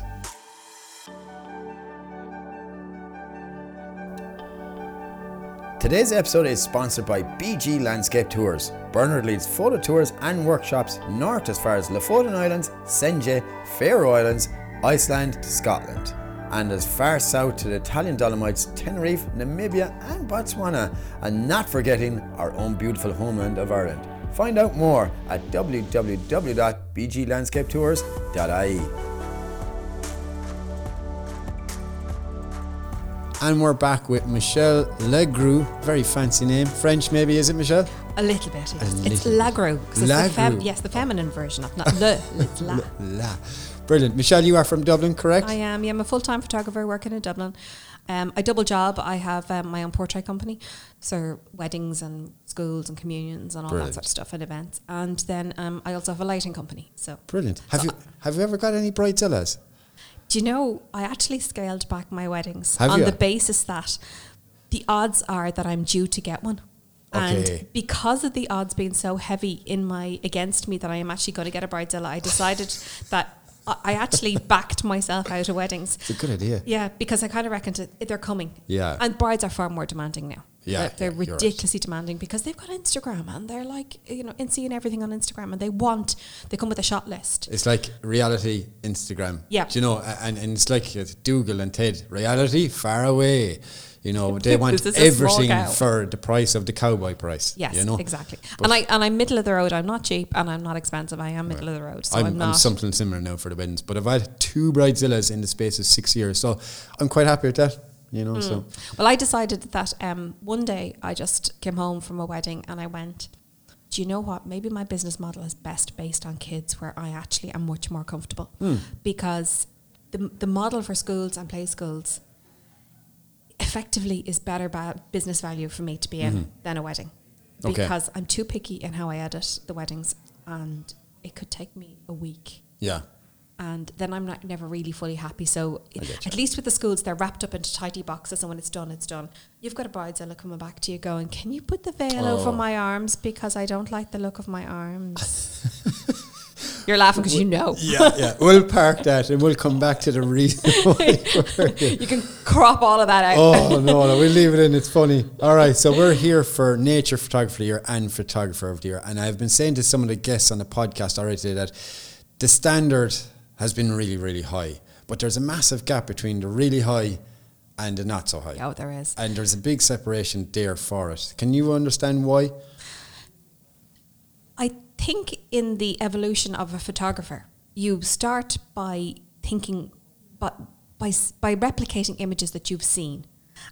S1: Today's episode is sponsored by BG Landscape Tours. Bernard leads photo tours and workshops north as far as Lofoten Islands, Senja, Faroe Islands, Iceland to Scotland, and as far south to the Italian Dolomites, Tenerife, Namibia, and Botswana, and not forgetting our own beautiful homeland of Ireland. Find out more at www.bglandscapetours.ie. And we're back with Michelle Legru. Very fancy name. French, maybe, is it, Michelle?
S6: A little bit. Yes.
S1: A
S6: it's
S1: little
S6: lagro. the fem- yes, the feminine version of not le. It's la.
S1: La. Brilliant. Michelle, you are from Dublin, correct?
S6: I am. Yeah, I'm a full time photographer working in Dublin. Um, I double job. I have um, my own portrait company, so weddings and schools and communions and all
S1: Brilliant.
S6: that sort of stuff and events. And then um, I also have a lighting company. So
S1: Brilliant. Have
S6: So
S1: you have you ever got any bridezillas?
S6: Do you know, I actually scaled back my weddings
S1: Have
S6: on
S1: you?
S6: the basis that the odds are that I'm due to get one.
S1: Okay.
S6: And because of the odds being so heavy in my against me that I am actually going to get a bridezilla, I decided that I actually backed myself out of weddings.
S1: It's a good idea.
S6: Yeah, because I kind of reckoned it, they're coming.
S1: Yeah.
S6: And brides are far more demanding now.
S1: Yeah,
S6: They're, they're
S1: yeah, you're right.
S6: ridiculously demanding because they've got Instagram and they're like, you know, and seeing everything on Instagram and they want, they come with a shot list.
S1: It's like reality Instagram.
S6: Yeah.
S1: Do you know? And, and it's like uh, Dougal and Ted. Reality far away. You know, they want
S6: This is a small
S1: everything for the price of the cowboy price.
S6: Yes,
S1: you know?
S6: exactly.
S1: But
S6: and I and I'm middle of the road. I'm not cheap and I'm not expensive. I am middle of the road. So I'm,
S1: I'm, I'm,
S6: not.
S1: something similar now for the weddings, but I've had two bridezillas in the space of six years, so I'm quite happy with that. You know, so
S6: well, I decided that um, one day I just came home from a wedding and I went. Do you know what? Maybe my business model is best based on kids, where I actually am much more comfortable,
S1: Hmm.
S6: because the the model for schools and play schools effectively is better ba- business value for me to be in than a wedding,
S1: Mm-hmm. Okay.
S6: because I'm too picky in how I edit the weddings, and it could take me a week
S1: yeah,
S6: and then I'm not never really fully happy. So
S1: I get you.
S6: at least with the schools, they're wrapped up into tidy boxes, and when it's done, it's done. You've got a bridezilla coming back to you, going, "Can you put the veil over
S1: Oh.
S6: my arms because I don't like the look of my arms." You're laughing because you know.
S1: yeah, yeah. We'll park that and we'll come back to the reason.
S6: you can crop all of that out.
S1: oh no, no, we'll leave it in. It's funny. All right, so we're here for nature photographer of the year and photographer of the year, and I've been saying to some of the guests on the podcast already today that the standard has been really, really high, but there's a massive gap between the really high and the not so high.
S6: Oh, there is.
S1: And there's a big separation there for it. Can you understand why?
S6: I think in the evolution of a photographer, you start by thinking, but by by replicating images that you've seen.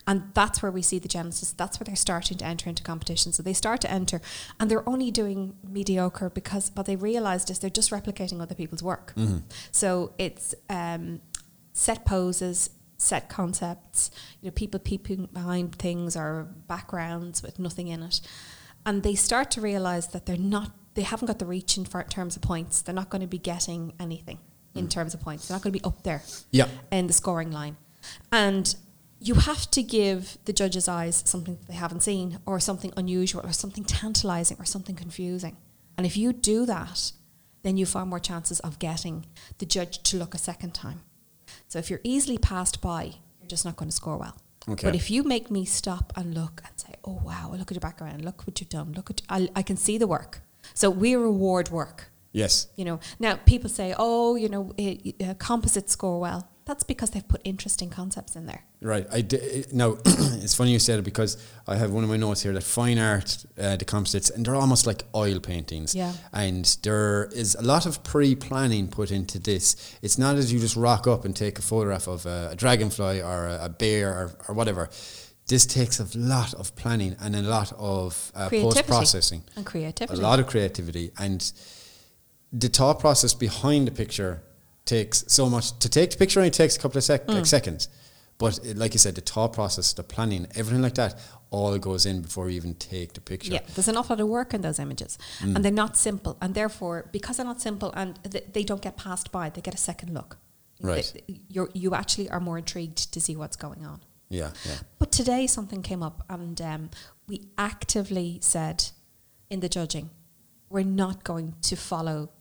S6: And that's where we see the genesis. That's where they're starting to enter into competition. So they start to enter, and they're only doing mediocre because what they realized is they're just replicating other people's work. So it's um, set poses, set concepts, you know, people peeping behind things or backgrounds with nothing in it. And they start to realize that they're not, they haven't got the reach in for, terms of points. They're not going to be getting anything in mm. terms of points. They're not going to be up there
S1: Yeah.
S6: in the scoring line. And you have to give the judge's eyes something that they haven't seen or something unusual or something tantalizing or something confusing. And if you do that, then you far more chances of getting the judge to look a second time. So if you're easily passed by, you're just not going to score well.
S1: Okay.
S6: But if you make me stop and look and say, "Oh wow, look at your background, look what you've done, look at," I, I can see the work. So we reward work.
S1: Yes.
S6: You know, now people say, "Oh, you know, it, uh, composites score well." That's because they've put interesting concepts in there.
S1: Right. I d- now it's funny you said it because I have one of my notes here that fine art, uh, the composites, and they're almost like oil paintings.
S6: Yeah.
S1: And there is a lot of pre-planning put into this. It's not as you just rock up and take a photograph of a, a dragonfly or a, a bear or, or whatever. This takes a lot of planning and a lot of uh, post processing,
S6: and creativity.
S1: a lot of creativity, and the thought process behind the picture takes so much. To take the picture only takes a couple of sec-
S6: Mm.
S1: like seconds, but it, like you said, the thought process, the planning, everything like that, all goes in before you even take the picture.
S6: Yeah, there's an awful lot of work in those images,
S1: Mm.
S6: and they're not simple, and therefore, because they're not simple, and th- they don't get passed by, they get a second look.
S1: Right.
S6: They- you actually are more intrigued to see what's going on.
S1: Yeah, yeah.
S6: But today something came up, and um, we actively said in the judging, we're not going to follow.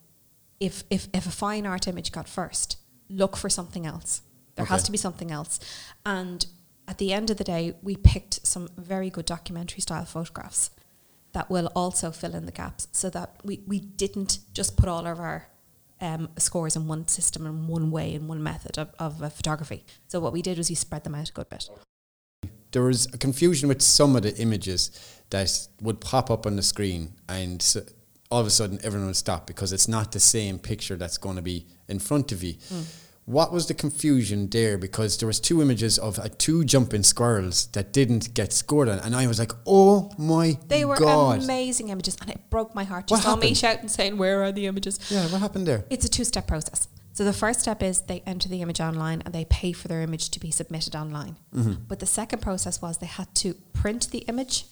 S6: If, if, if a fine art image got first, look for something else. There has to be something else. And at the end of the day, we picked some very good documentary style photographs that will also fill in the gaps so that we, we didn't just put all of our um, scores in one system in one way in one method of, of uh, photography. So what we did was we spread them out a good bit.
S1: There was a confusion with some of the images that would pop up on the screen, and s all of a sudden everyone would stop because it's not the same picture that's going to be in front of you.
S6: Hmm.
S1: What was the confusion there? Because there was two images of uh, two jumping squirrels that didn't get scored on, and I was like, "Oh my
S6: They were
S1: god!"
S6: amazing images, and it broke my heart. You
S1: What
S6: saw me
S1: happened?
S6: shouting, saying, "Where are the images?"
S1: Yeah, what happened there?
S6: It's a two-step process. So the first step is they enter the image online and they pay for their image to be submitted online.
S1: Mm-hmm.
S6: But the second process was they had to print the image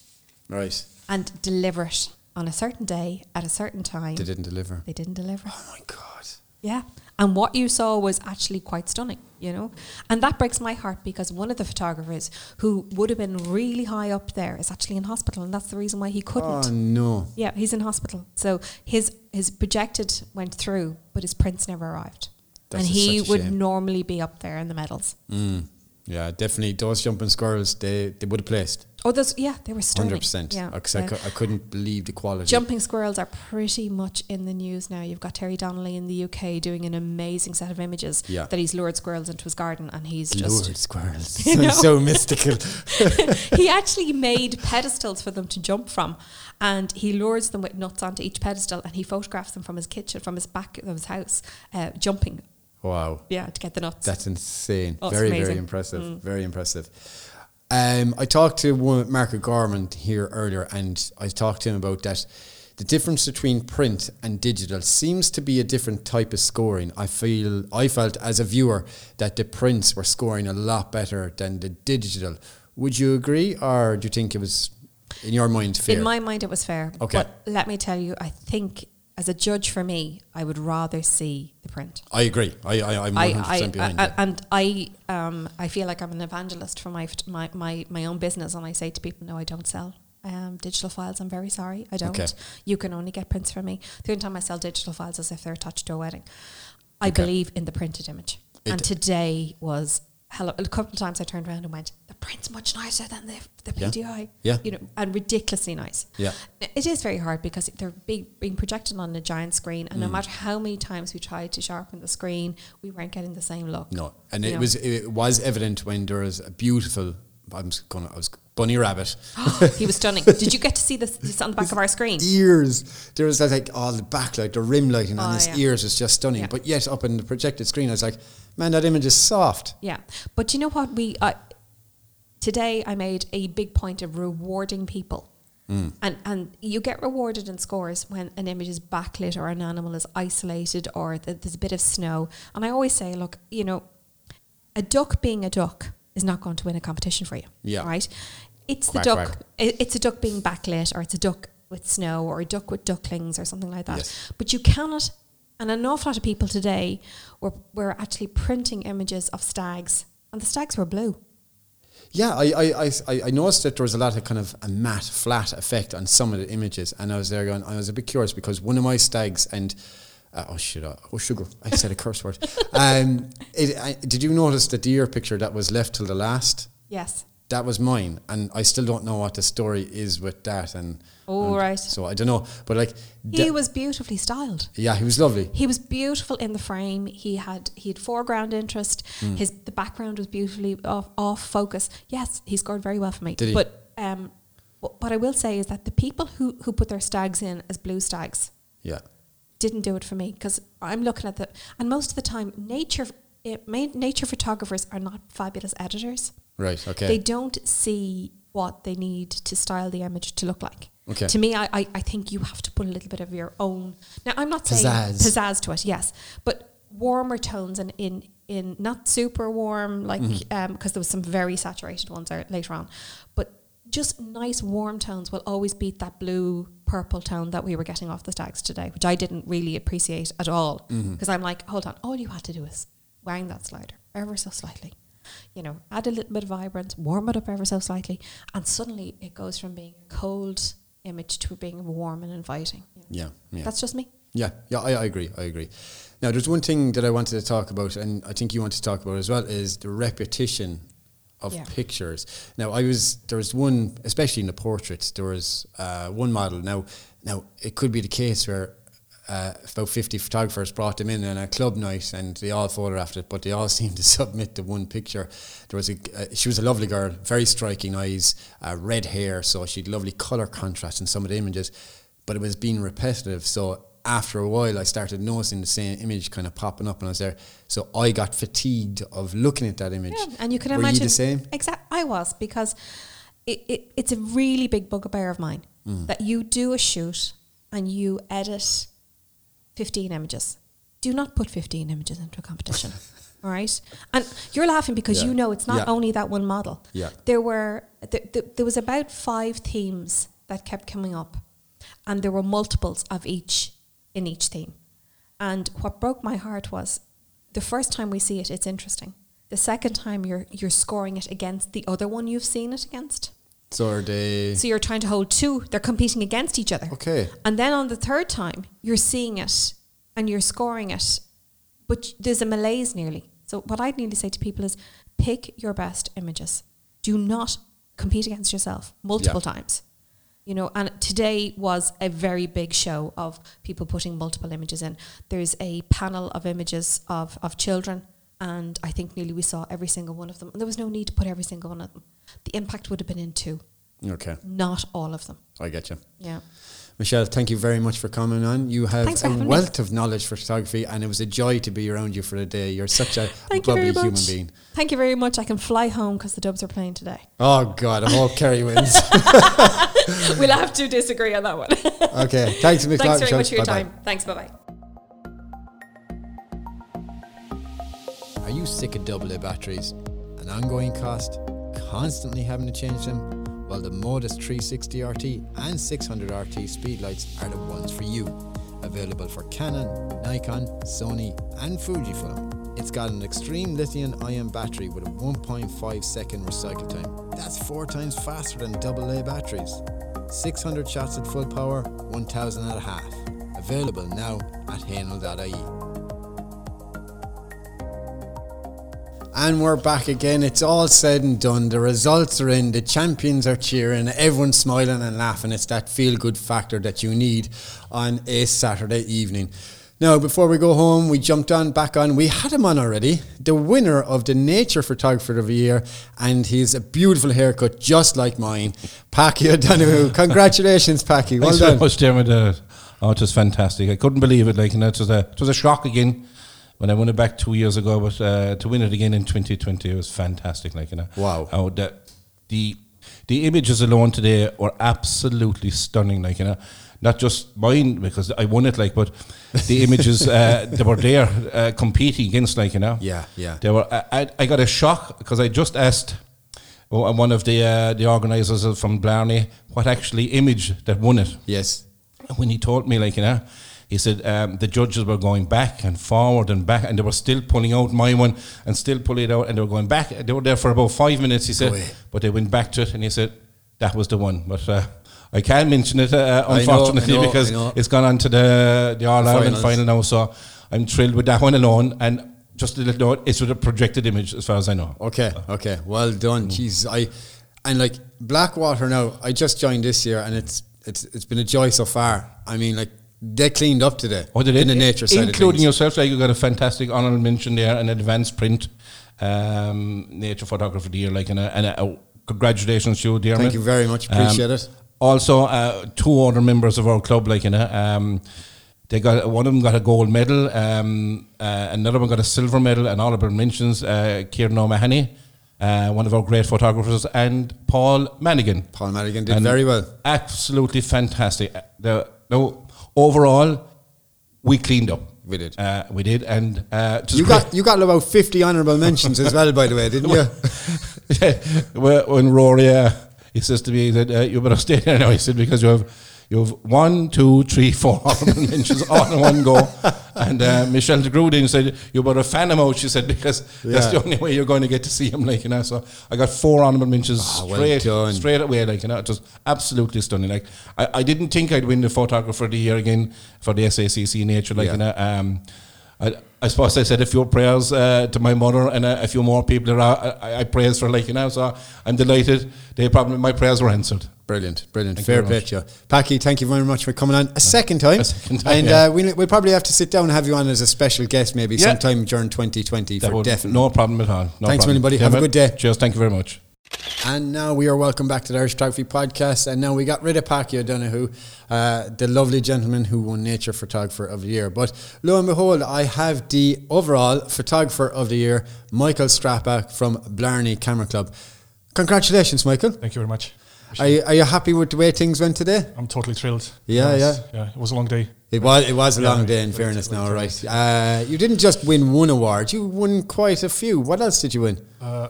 S1: Right,
S6: and deliver it on a certain day at a certain time.
S1: they didn't deliver.
S6: They didn't deliver.
S1: Oh my god!
S6: Yeah. And what you saw was actually quite stunning, you know? And that breaks my heart because one of the photographers who would have been really high up there is actually in hospital and that's the reason why he couldn't.
S1: Oh no!
S6: Yeah, he's in hospital. So his his projected went through, but his prints never arrived.
S1: That's
S6: and he would
S1: shame.
S6: normally be up there in the medals.
S1: Mm. Yeah, definitely. Those jumping squirrels, they they would have placed.
S6: Oh, those yeah, they were stunning.
S1: Hundred percent.
S6: Yeah,
S1: Because
S6: yeah.
S1: I, cou- I couldn't believe the quality.
S6: Jumping squirrels are pretty much in the news now. You've got Terry Donnelly in the UK doing an amazing set of images
S1: Yeah.
S6: that he's lured squirrels into his garden and he's
S1: Lured
S6: just
S1: squirrels.
S6: You know?
S1: So mystical.
S6: he actually made pedestals for them to jump from and he lures them with nuts onto each pedestal and he photographs them from his kitchen from his back of his house uh, jumping
S1: Wow,
S6: yeah to get the nuts
S1: that's insane.
S6: Oh,
S1: very, very impressive. Very impressive. Um, I talked to one, Mark Gorman here earlier, and I talked to him about that. The difference between print and digital seems to be a different type of scoring. I feel I felt as a viewer that the prints were scoring a lot better than the digital. Would you agree, or do you think it was, in your mind, fair?
S6: in my mind it was fair
S1: Okay.
S6: but let me tell you I think as a judge for me I would rather see the print
S1: I agree. I, I, I'm
S6: I,
S1: 100%
S6: I,
S1: behind
S6: I-
S1: you.
S6: and I, um, I feel like I'm an evangelist for my, my, my, my own business, and I say to people, no, I don't sell um, digital files. I'm very sorry, I don't.
S1: Okay.
S6: You can only get prints from me. The only time I sell digital files is if they're attached to a wedding. I
S1: Okay.
S6: believe in the printed image,
S1: It-
S6: and today was hello. A couple of times I turned around and went, print's much nicer than the the PDI.
S1: Yeah.
S6: you know, and ridiculously nice.
S1: Yeah.
S6: It is very hard because they're being, being projected on a giant screen, and no
S1: Mm.
S6: matter how many times we tried to sharpen the screen, we weren't getting the same look.
S1: No, and it
S6: know?
S1: was it was evident when there was a beautiful. I'm gonna. I was bunny rabbit.
S6: he was stunning. Did you get to see this, this on the back of our screen?
S1: ears. There was like all the backlight, the rim lighting on
S6: Oh,
S1: his
S6: yeah.
S1: ears was just stunning.
S6: Yeah.
S1: But yet up in the projected screen, I was like, man, that image is soft.
S6: Yeah, but you know what? We uh, today I made a big point of rewarding people. Mm. And, and you get rewarded in scores when an image is backlit or an animal is isolated or th- there's a bit of snow. And I always say, look, you know, a duck being a duck is not going to win a competition for you.
S1: Yeah.
S6: Right? It's
S1: Quack,
S6: the duck.
S1: quack.
S6: It's a duck being backlit, or it's a duck with snow, or a duck with ducklings, or something like that.
S1: Yes.
S6: But you cannot. And an awful lot of people today were were actually printing images of stags, and the stags were blue.
S1: Yeah, I, I, I, I- noticed that there was a lot of kind of a matte, flat effect on some of the images, and I was there going, I was a bit curious because one of my stags and uh, oh shit, uh, oh sugar, I said a curse word. Um, it, I, did you notice that the ear picture that was left till the last?
S6: Yes.
S1: That was mine, and I still don't know what the story is with that. And
S6: Oh, right.
S1: So I don't know, but like,
S6: He was beautifully styled.
S1: yeah, he was lovely.
S6: He was beautiful in the frame. He had he had foreground interest.
S1: Hmm.
S6: His the background was beautifully off off focus. Yes, he scored very well for me.
S1: Did he?
S6: But um, what, what I will say is that the people who who put their stags in as blue stags
S1: Yeah,
S6: didn't do it for me because I'm looking at the and most of the time nature it, ma- nature photographers are not fabulous editors.
S1: right, okay.
S6: They don't see what they need to style the image to look like.
S1: Okay.
S6: To me, I, I, I think you have to put a little bit of your own. Now, I'm not saying
S1: Pizzazz.
S6: pizzazz to it, yes, but warmer tones and in in not super warm like
S1: Mm-hmm.
S6: because there was some very saturated ones later on, but just nice warm tones will always beat that blue purple tone that we were getting off the stags today, which I didn't really appreciate at all
S1: Mm-hmm.
S6: because I'm like, hold on, all you had to do is wang that slider ever so slightly you know, add a little bit of vibrance, warm it up ever so slightly, and suddenly it goes from being cold image to being warm and inviting.
S1: yeah, yeah.
S6: That's just me.
S1: Yeah, yeah, I, I agree. I agree. Now, there's one thing that I wanted to talk about, and I think you want to talk about as well, is the repetition of
S6: Yeah.
S1: pictures. Now, I was there was one, especially in the portraits, there was uh, one model. Now, now it could be the case where. Uh, about 50 photographers brought them in on a club night and they all photographed it but they all seemed to submit the one picture there was a uh, she was a lovely girl very striking eyes uh, red hair so she had lovely color contrast in some of the images but it was being repetitive. So after a while, I started noticing the same image kind of popping up and I was there. So I got fatigued of looking at that image.
S6: Yeah, and you can
S1: Were
S6: imagine
S1: you the same?
S6: Exact. I was because it, it, it's a really big bugbear of mine
S1: Mm.
S6: that you do a shoot and you edit fifteen images. Do not put fifteen images into a competition. All right, and you're laughing because
S1: Yeah.
S6: you know it's not
S1: Yeah.
S6: only that one model.
S1: Yeah.
S6: there were th- th- there was about five themes that kept coming up, and there were multiples of each in each theme. And what broke my heart was the first time we see it, it's interesting. The second time you're you're scoring it against the other one you've seen it against.
S1: So are they?
S6: So you're trying to hold two. They're competing against each other.
S1: Okay.
S6: And then on the third time, you're seeing it and you're scoring it, but there's a malaise nearly. So what I'd nearly say to people is pick your best images. Do not compete against yourself multiple
S1: Yeah.
S6: times. You know, and today was a very big show of people putting multiple images in. There's a panel of images of, of children, and I think nearly we saw every single one of them. And there was no need to put every single one of them. The impact would have been in two,
S1: Okay,
S6: not all of them.
S1: I get you.
S6: Yeah.
S1: Michelle, thank you very much for coming on. You have a
S6: having me.
S1: wealth of knowledge for photography, and it was a joy to be around you for the day. You're such a
S6: Thank you
S1: bubbly
S6: very
S1: human
S6: much.
S1: being.
S6: Thank you very much. I can fly home because the Dubs are playing today.
S1: Oh God, I hope Kerry wins.
S6: we'll have to disagree on that one.
S1: okay, thanks, Michelle.
S6: Thanks very much for your
S1: Bye-bye.
S6: time. Thanks. Bye bye.
S1: Are you sick of AA batteries? An ongoing cost? Constantly having to change them? Well, the Modus 360 RT and 600 RT speedlights are the ones for you. Available for Canon, Nikon, Sony, and Fujifilm. It's got an extreme lithium ion battery with a 1.5 second recycle time. That's four times faster than AA batteries. 600 shots at full power, 1000 at a half. Available now at hahnel.ie. And we're back again. It's all said and done. The results are in. The champions are cheering. Everyone's smiling and laughing. It's that feel good factor that you need on a Saturday evening. Now, before we go home, we jumped on back on. We had him on already. The winner of the Nature Photographer of the Year, and he's a beautiful haircut, just like mine. Packy O'Donoghue. Congratulations, Packy. Well
S4: Thanks
S1: done.
S4: very much, Diarmuid. Uh, oh, it was fantastic. I couldn't believe it. Like, you know, it was a it was a shock again when I won it back two years ago, but uh, to win it again in 2020 it was fantastic. Like, you know,
S1: Wow.
S4: How that the the images alone today were absolutely stunning. Like you know, not just mine because I won it, like, but the images uh, that were there uh, competing against, like you know,
S1: Yeah, yeah.
S4: They were. I, I, I got a shock because I just asked oh, one of the uh, the organisers from Blarney what actually image that won it.
S1: Yes.
S4: When he told me, like you know, he said um, the judges were going back and forward and back, and they were still pulling out my one and still pulling it out, and they were going back. They were there for about five minutes. He said, but they went back to it, and he said that was the one. But uh, I can't mention it, uh,
S1: I know, I
S4: unfortunately,
S1: know,
S4: because it's gone on to the the All Ireland final now. So I'm thrilled with that one alone. And just a little note, it's with a projected image, as far as I know.
S1: Okay, okay, well done.
S4: Mm.
S1: Jeez, I and like Blackwater now. I just joined this year, and it's it's it's been a joy so far. I mean, like they cleaned up today.
S4: Oh, did it?
S1: in the nature side,
S4: including yourself. Like you got a fantastic honorable mention there, an advanced print, um, nature photographer of the year. Like and a, and a, congratulations to you, dear. Man.
S1: Thank you very much. Appreciate it.
S4: Also, uh, two other members of our club, like you know, um, they got one of them got a gold medal, um, uh, another one got a silver medal, and honorable mentions. Uh, Kieran O'Mahony, uh, one of our great photographers, and Paul Manigan.
S1: Paul Madigan did
S4: And
S1: very well.
S4: Absolutely fantastic. Uh, The, no, overall, we cleaned up.
S1: We did.
S4: Uh, we did, and uh,
S1: You got you got about fifty honourable mentions as well, by the way, didn't you?
S4: yeah, when when Rory, uh, he says to me, he said, uh, "You better stay there now." He said because you have you have one, two, three, four honourable mentions all in one go. And uh, Michelle de Grudin said, "You better fan him out." She said because that's the only way you're going to get to see him. Like you know, so I got four honourable mentions
S1: Ah,
S4: straight
S1: done.
S4: straight away. Like you know, it was absolutely stunning. Like I, I didn't think I'd win the photographer of the year again for the SACC nature. Like
S1: Yeah.
S4: you know, um, I, I suppose I said a few prayers uh, to my mother and a, a few more people that I, I, I praise for, like you know. So I'm delighted. They probably my prayers were answered.
S1: Brilliant, brilliant.
S4: Thank
S1: Fair
S4: much.
S1: to. Packy, thank you very much for coming on a second time.
S4: A second time,
S1: and
S4: yeah.
S1: uh, we'll, we'll probably have to sit down and have you on as a special guest maybe
S4: Yeah.
S1: sometime during 2020
S4: That
S1: for definitely.
S4: No problem at all. No
S1: Thanks,
S4: problem.
S1: everybody. Have a good day.
S4: Cheers. Thank you very much.
S1: And now we are welcome back to the Irish Photography Podcast. And now we got rid of Packy O'Donoghue, uh, the lovely gentleman who won Nature Photographer of the Year. But lo and behold, I have the overall Photographer of the Year, Michael Strapback from Blarney Camera Club. Congratulations, Michael.
S7: Thank you very much.
S1: Are you, are you happy with the way things went today?
S7: I'm totally thrilled.
S1: Yeah,
S7: Yes, yeah. It was a long day.
S1: It was it was a
S7: Yeah,
S1: long day in fairness now, right? Uh, you didn't just win one award, you won quite a few. What else did you win?
S7: Uh,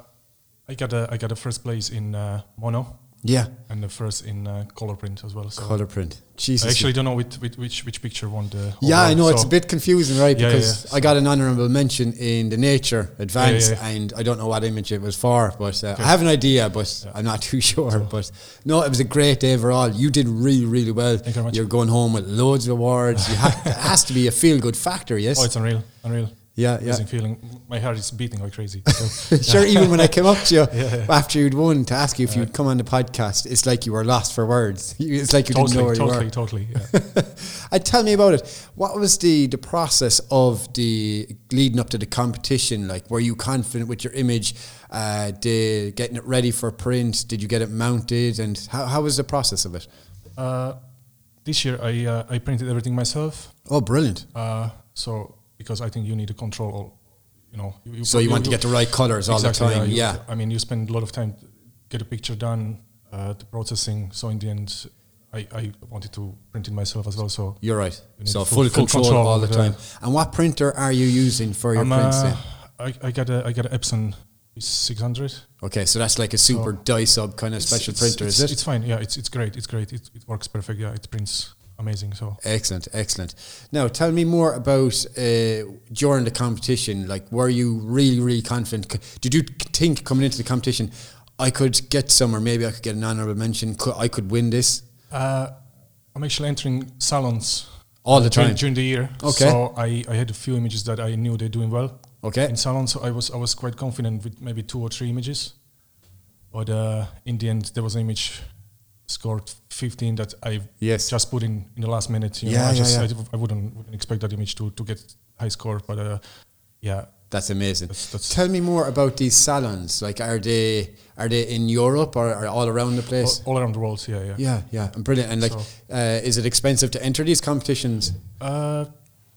S7: I got a I got a first place in uh, mono
S1: Yeah.
S7: and the first in uh, color print as well. So
S1: Color print. Jesus.
S7: I actually don't know which, which which which picture won the.
S1: Yeah, I know it's a bit confusing, right?
S7: Yeah, yeah,
S1: because
S7: yeah.
S1: I got an honourable mention in the Nature Advance,
S7: yeah, yeah.
S1: and I don't know what image it was for, but uh, I have an idea, but I'm not too sure. But no, it was a great day overall. You did really, really well.
S7: Thank you very much.
S1: You're going home with loads of awards. You ha- it has to be a feel good factor, yes?
S7: Oh, it's unreal, unreal.
S1: Yeah, yeah.
S7: Amazing feeling. My heart is beating like crazy. So,
S1: sure, even when I came up to you
S7: Yeah,
S1: after you'd won to ask you if you'd come on the podcast, it's like you were lost for words. It's like you didn't know where
S7: totally,
S1: you
S7: totally,
S1: were.
S7: totally. totally. Yeah.
S1: Uh, tell me about it. What was the, the process of the leading up to the competition? Like, were you confident with your image? Uh, did getting it ready for print? Did you get it mounted? And how, how was the process of it?
S7: Uh, this year I uh, I printed everything myself.
S1: Oh, brilliant!
S7: Uh, so because I think you need to control all, you know. You,
S1: So you want to get the right colors all the
S7: Exactly,
S1: time?
S7: you-
S1: Yeah.
S7: I mean, you spend a lot of time to get a picture done, uh, the processing. So in the end, I, I wanted to print it myself as well. So
S1: You're right.
S7: You
S1: So
S7: full-
S1: full, control,
S7: control
S1: all the time. And what printer are you using for your prints?
S7: uh. I, I got a I got an Epson 600.
S1: Okay, so that's like a super
S7: So-
S1: dye sub kind of special printer,
S7: it's,
S1: is it?
S7: It's fine. Yeah, it's it's great. It's great. It, it works perfect. Yeah, it prints amazing. So
S1: Excellent, excellent. Now, tell me more about uh, during the competition. Like, were you really, really confident? Did you think coming into the competition, I could get some, or maybe I could get an honourable mention? Could, I could win this
S7: uh, I'm actually entering salons
S1: all the
S7: during,
S1: time.
S7: during the year.
S1: Okay.
S7: So I, I had a few images that I knew they're doing well.
S1: Okay.
S7: In salons, so I was I was quite confident with maybe two or three images, but uh, in the end there was an image scored 15 that I
S1: Yes.
S7: just put in in the last minute. You
S1: Yeah,
S7: know, I
S1: yeah,
S7: just
S1: yeah.
S7: I, I wouldn't wouldn't expect that image to, to get high score, but uh, yeah,
S1: That's amazing.
S7: That's- that's-
S1: tell me more about these salons. Like, are they are they in Europe or are all around the
S7: all,
S1: place?
S7: all around the world. Yeah, yeah.
S1: yeah, yeah, and brilliant. And like,
S7: So-
S1: uh, is it expensive to enter these competitions?
S7: Uh,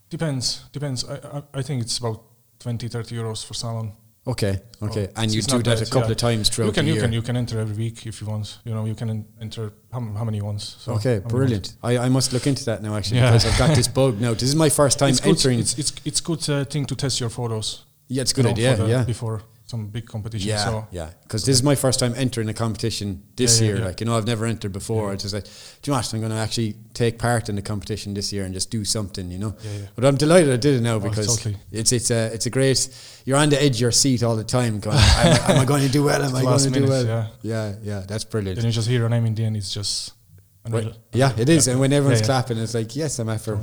S7: depends. Depends. I, I I think it's about 20, 30 euros for salon.
S1: Okay, okay,
S7: Oh,
S1: and you do that a couple
S7: yeah.
S1: of times throughout
S7: You can
S1: the
S7: you
S1: year.
S7: can you can enter every week if you want. You know you can enter how, how many you want. So
S1: okay, brilliant. I, I must look into that now actually
S7: Yeah.
S1: because I've got this bug now. This is my first time.
S7: It's good.
S1: entering.
S7: It's it's it's good uh, thing to test your photos.
S1: yeah, it's a
S7: you
S1: good
S7: know,
S1: idea. Yeah,
S7: Before some big competition.
S1: Yeah,
S7: So
S1: yeah. Because this is my first time entering a competition this
S7: Yeah, yeah,
S1: year.
S7: yeah.
S1: Like you know, I've never entered before. I just like, do you know what? I'm going to actually take part in the competition this year and just do something. You know.
S7: Yeah, yeah.
S1: But I'm delighted I did it now oh, because
S7: totally.
S1: it's it's a it's a great. You're on the edge of your seat all the time. Going, am, I- am I going to do well? Am I going to do well?
S7: yeah.
S1: yeah, yeah. That's brilliant.
S7: And you just hear your name in the end. It's just
S1: Well, yeah, it is. And when everyone's
S7: Yeah, yeah.
S1: clapping, it's like, yes, I'm after.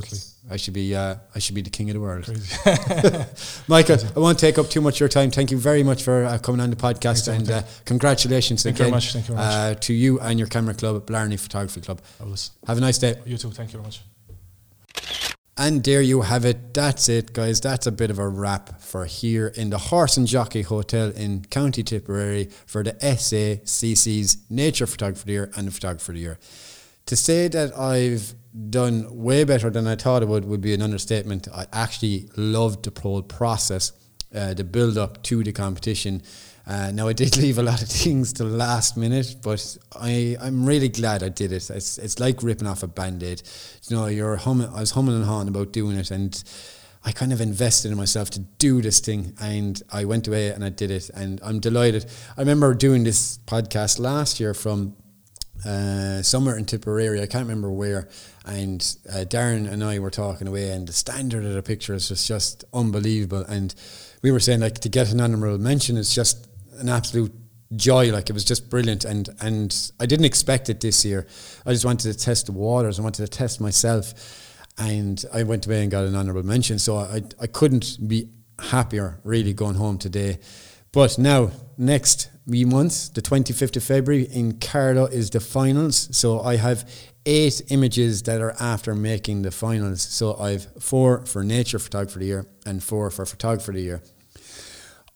S1: I should be. Uh, I should be the king of the world.
S7: Crazy.
S1: Michael, I won't take up too much of your time. Thank you very much for uh, coming on the podcast,
S7: Thank you,
S1: and uh, congratulations
S7: Thank you
S1: again
S7: very much, thank you very
S1: Uh, to you and your camera club, Blarney Photography Club.
S7: Fabulous.
S1: Have a nice day.
S7: You too. Thank you very much.
S1: And there you have it. That's it, guys. That's a bit of a wrap for here in the Horse and Jockey Hotel in County Tipperary for the SACC's Nature Photographer of the Year and the Photographer of the Year. To say that I've done way better than I thought it would would be an understatement. I actually loved the whole process, uh, the build up to the competition. Uh, now I did leave a lot of things to the last minute, but I I'm really glad I did it. It's it's like ripping off a band-aid. You know, you're humming. I was humming and hawing about doing it, and I kind of invested in myself to do this thing, and I went away and I did it, and I'm delighted. I remember doing this podcast last year from uh, somewhere in Tipperary, I can't remember where. And uh, Darren and I were talking away, and the standard of the pictures was just unbelievable. And we were saying like to get an honourable mention is just an absolute joy. Like it was just brilliant, and and I didn't expect it this year. I just wanted to test the waters. I wanted to test myself, and I went away and got an honourable mention. So I I couldn't be happier really going home today. But now, next month, the 25th of February in Carlow is the finals. So I have eight images that are after making the finals. So I've four for Nature Photographer of the Year and four for Photographer of the Year.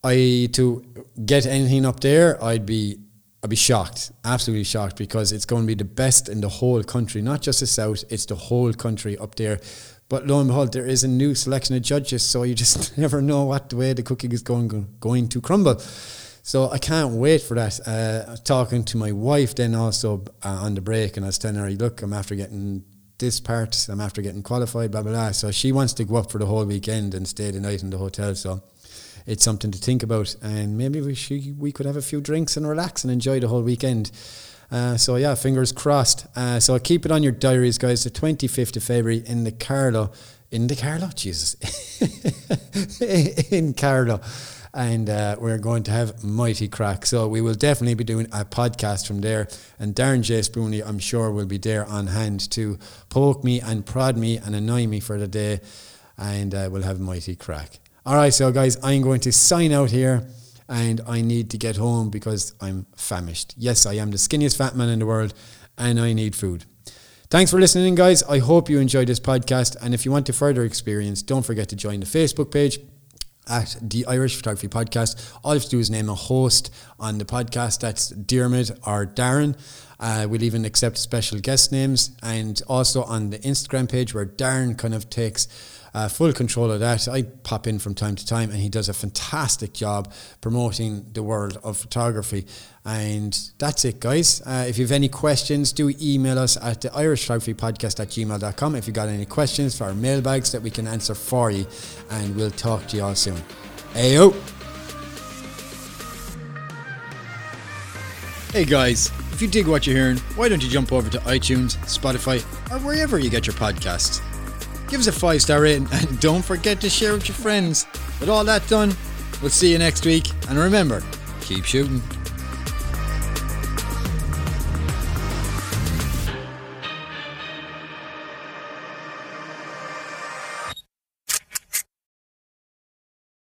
S1: I to get anything up there, I'd be I'd be shocked, absolutely shocked, because it's going to be the best in the whole country, not just the south. It's the whole country up there. But lo and behold, there is a new selection of judges, so you just never know what the way the cookie is going going to crumble. So I can't wait for that. Uh, talking to my wife then also uh, on the break, and I was telling her, "Look, I'm after getting this part. I'm after getting qualified, blah blah blah." So she wants to go up for the whole weekend and stay the night in the hotel. So it's something to think about, and maybe we should, we could have a few drinks and relax and enjoy the whole weekend. Uh, so yeah, fingers crossed. Uh, so keep it on your diaries, guys. The twenty fifth of February in the Carlow, in the Carlow, Jesus, in Carlow, and uh, we're going to have mighty crack. So we will definitely be doing a podcast from there, and Darren J. Spoonley, I'm sure, will be there on hand to poke me and prod me and annoy me for the day, and uh, we'll have mighty crack. All right, so guys, I'm going to sign out here and I need to get home because I'm famished. Yes, I am the skinniest fat man in the world and I need food. Thanks for listening, guys. I hope you enjoyed this podcast. And if you want to further experience, don't forget to join the Facebook page at the Irish Photography Podcast. All you have to do is name a host on the podcast. That's Diarmuid or Darren. Uh, we'll even accept special guest names. And also on the Instagram page where Darren kind of takes uh, full control of that. I pop in from time to time and he does a fantastic job promoting the world of photography. And that's it, guys. Uh, if you have any questions, do email us at the Irish Photography Podcast at gmail.com if you've got any questions for our mailbags that we can answer for you. And we'll talk to you all soon. Ayo! Hey guys, if you dig what you're hearing, why don't you jump over to iTunes, Spotify, or wherever you get your podcasts? Give us a five star rating and don't forget to share with your friends. With all that done, we'll see you next week. And remember, keep shooting.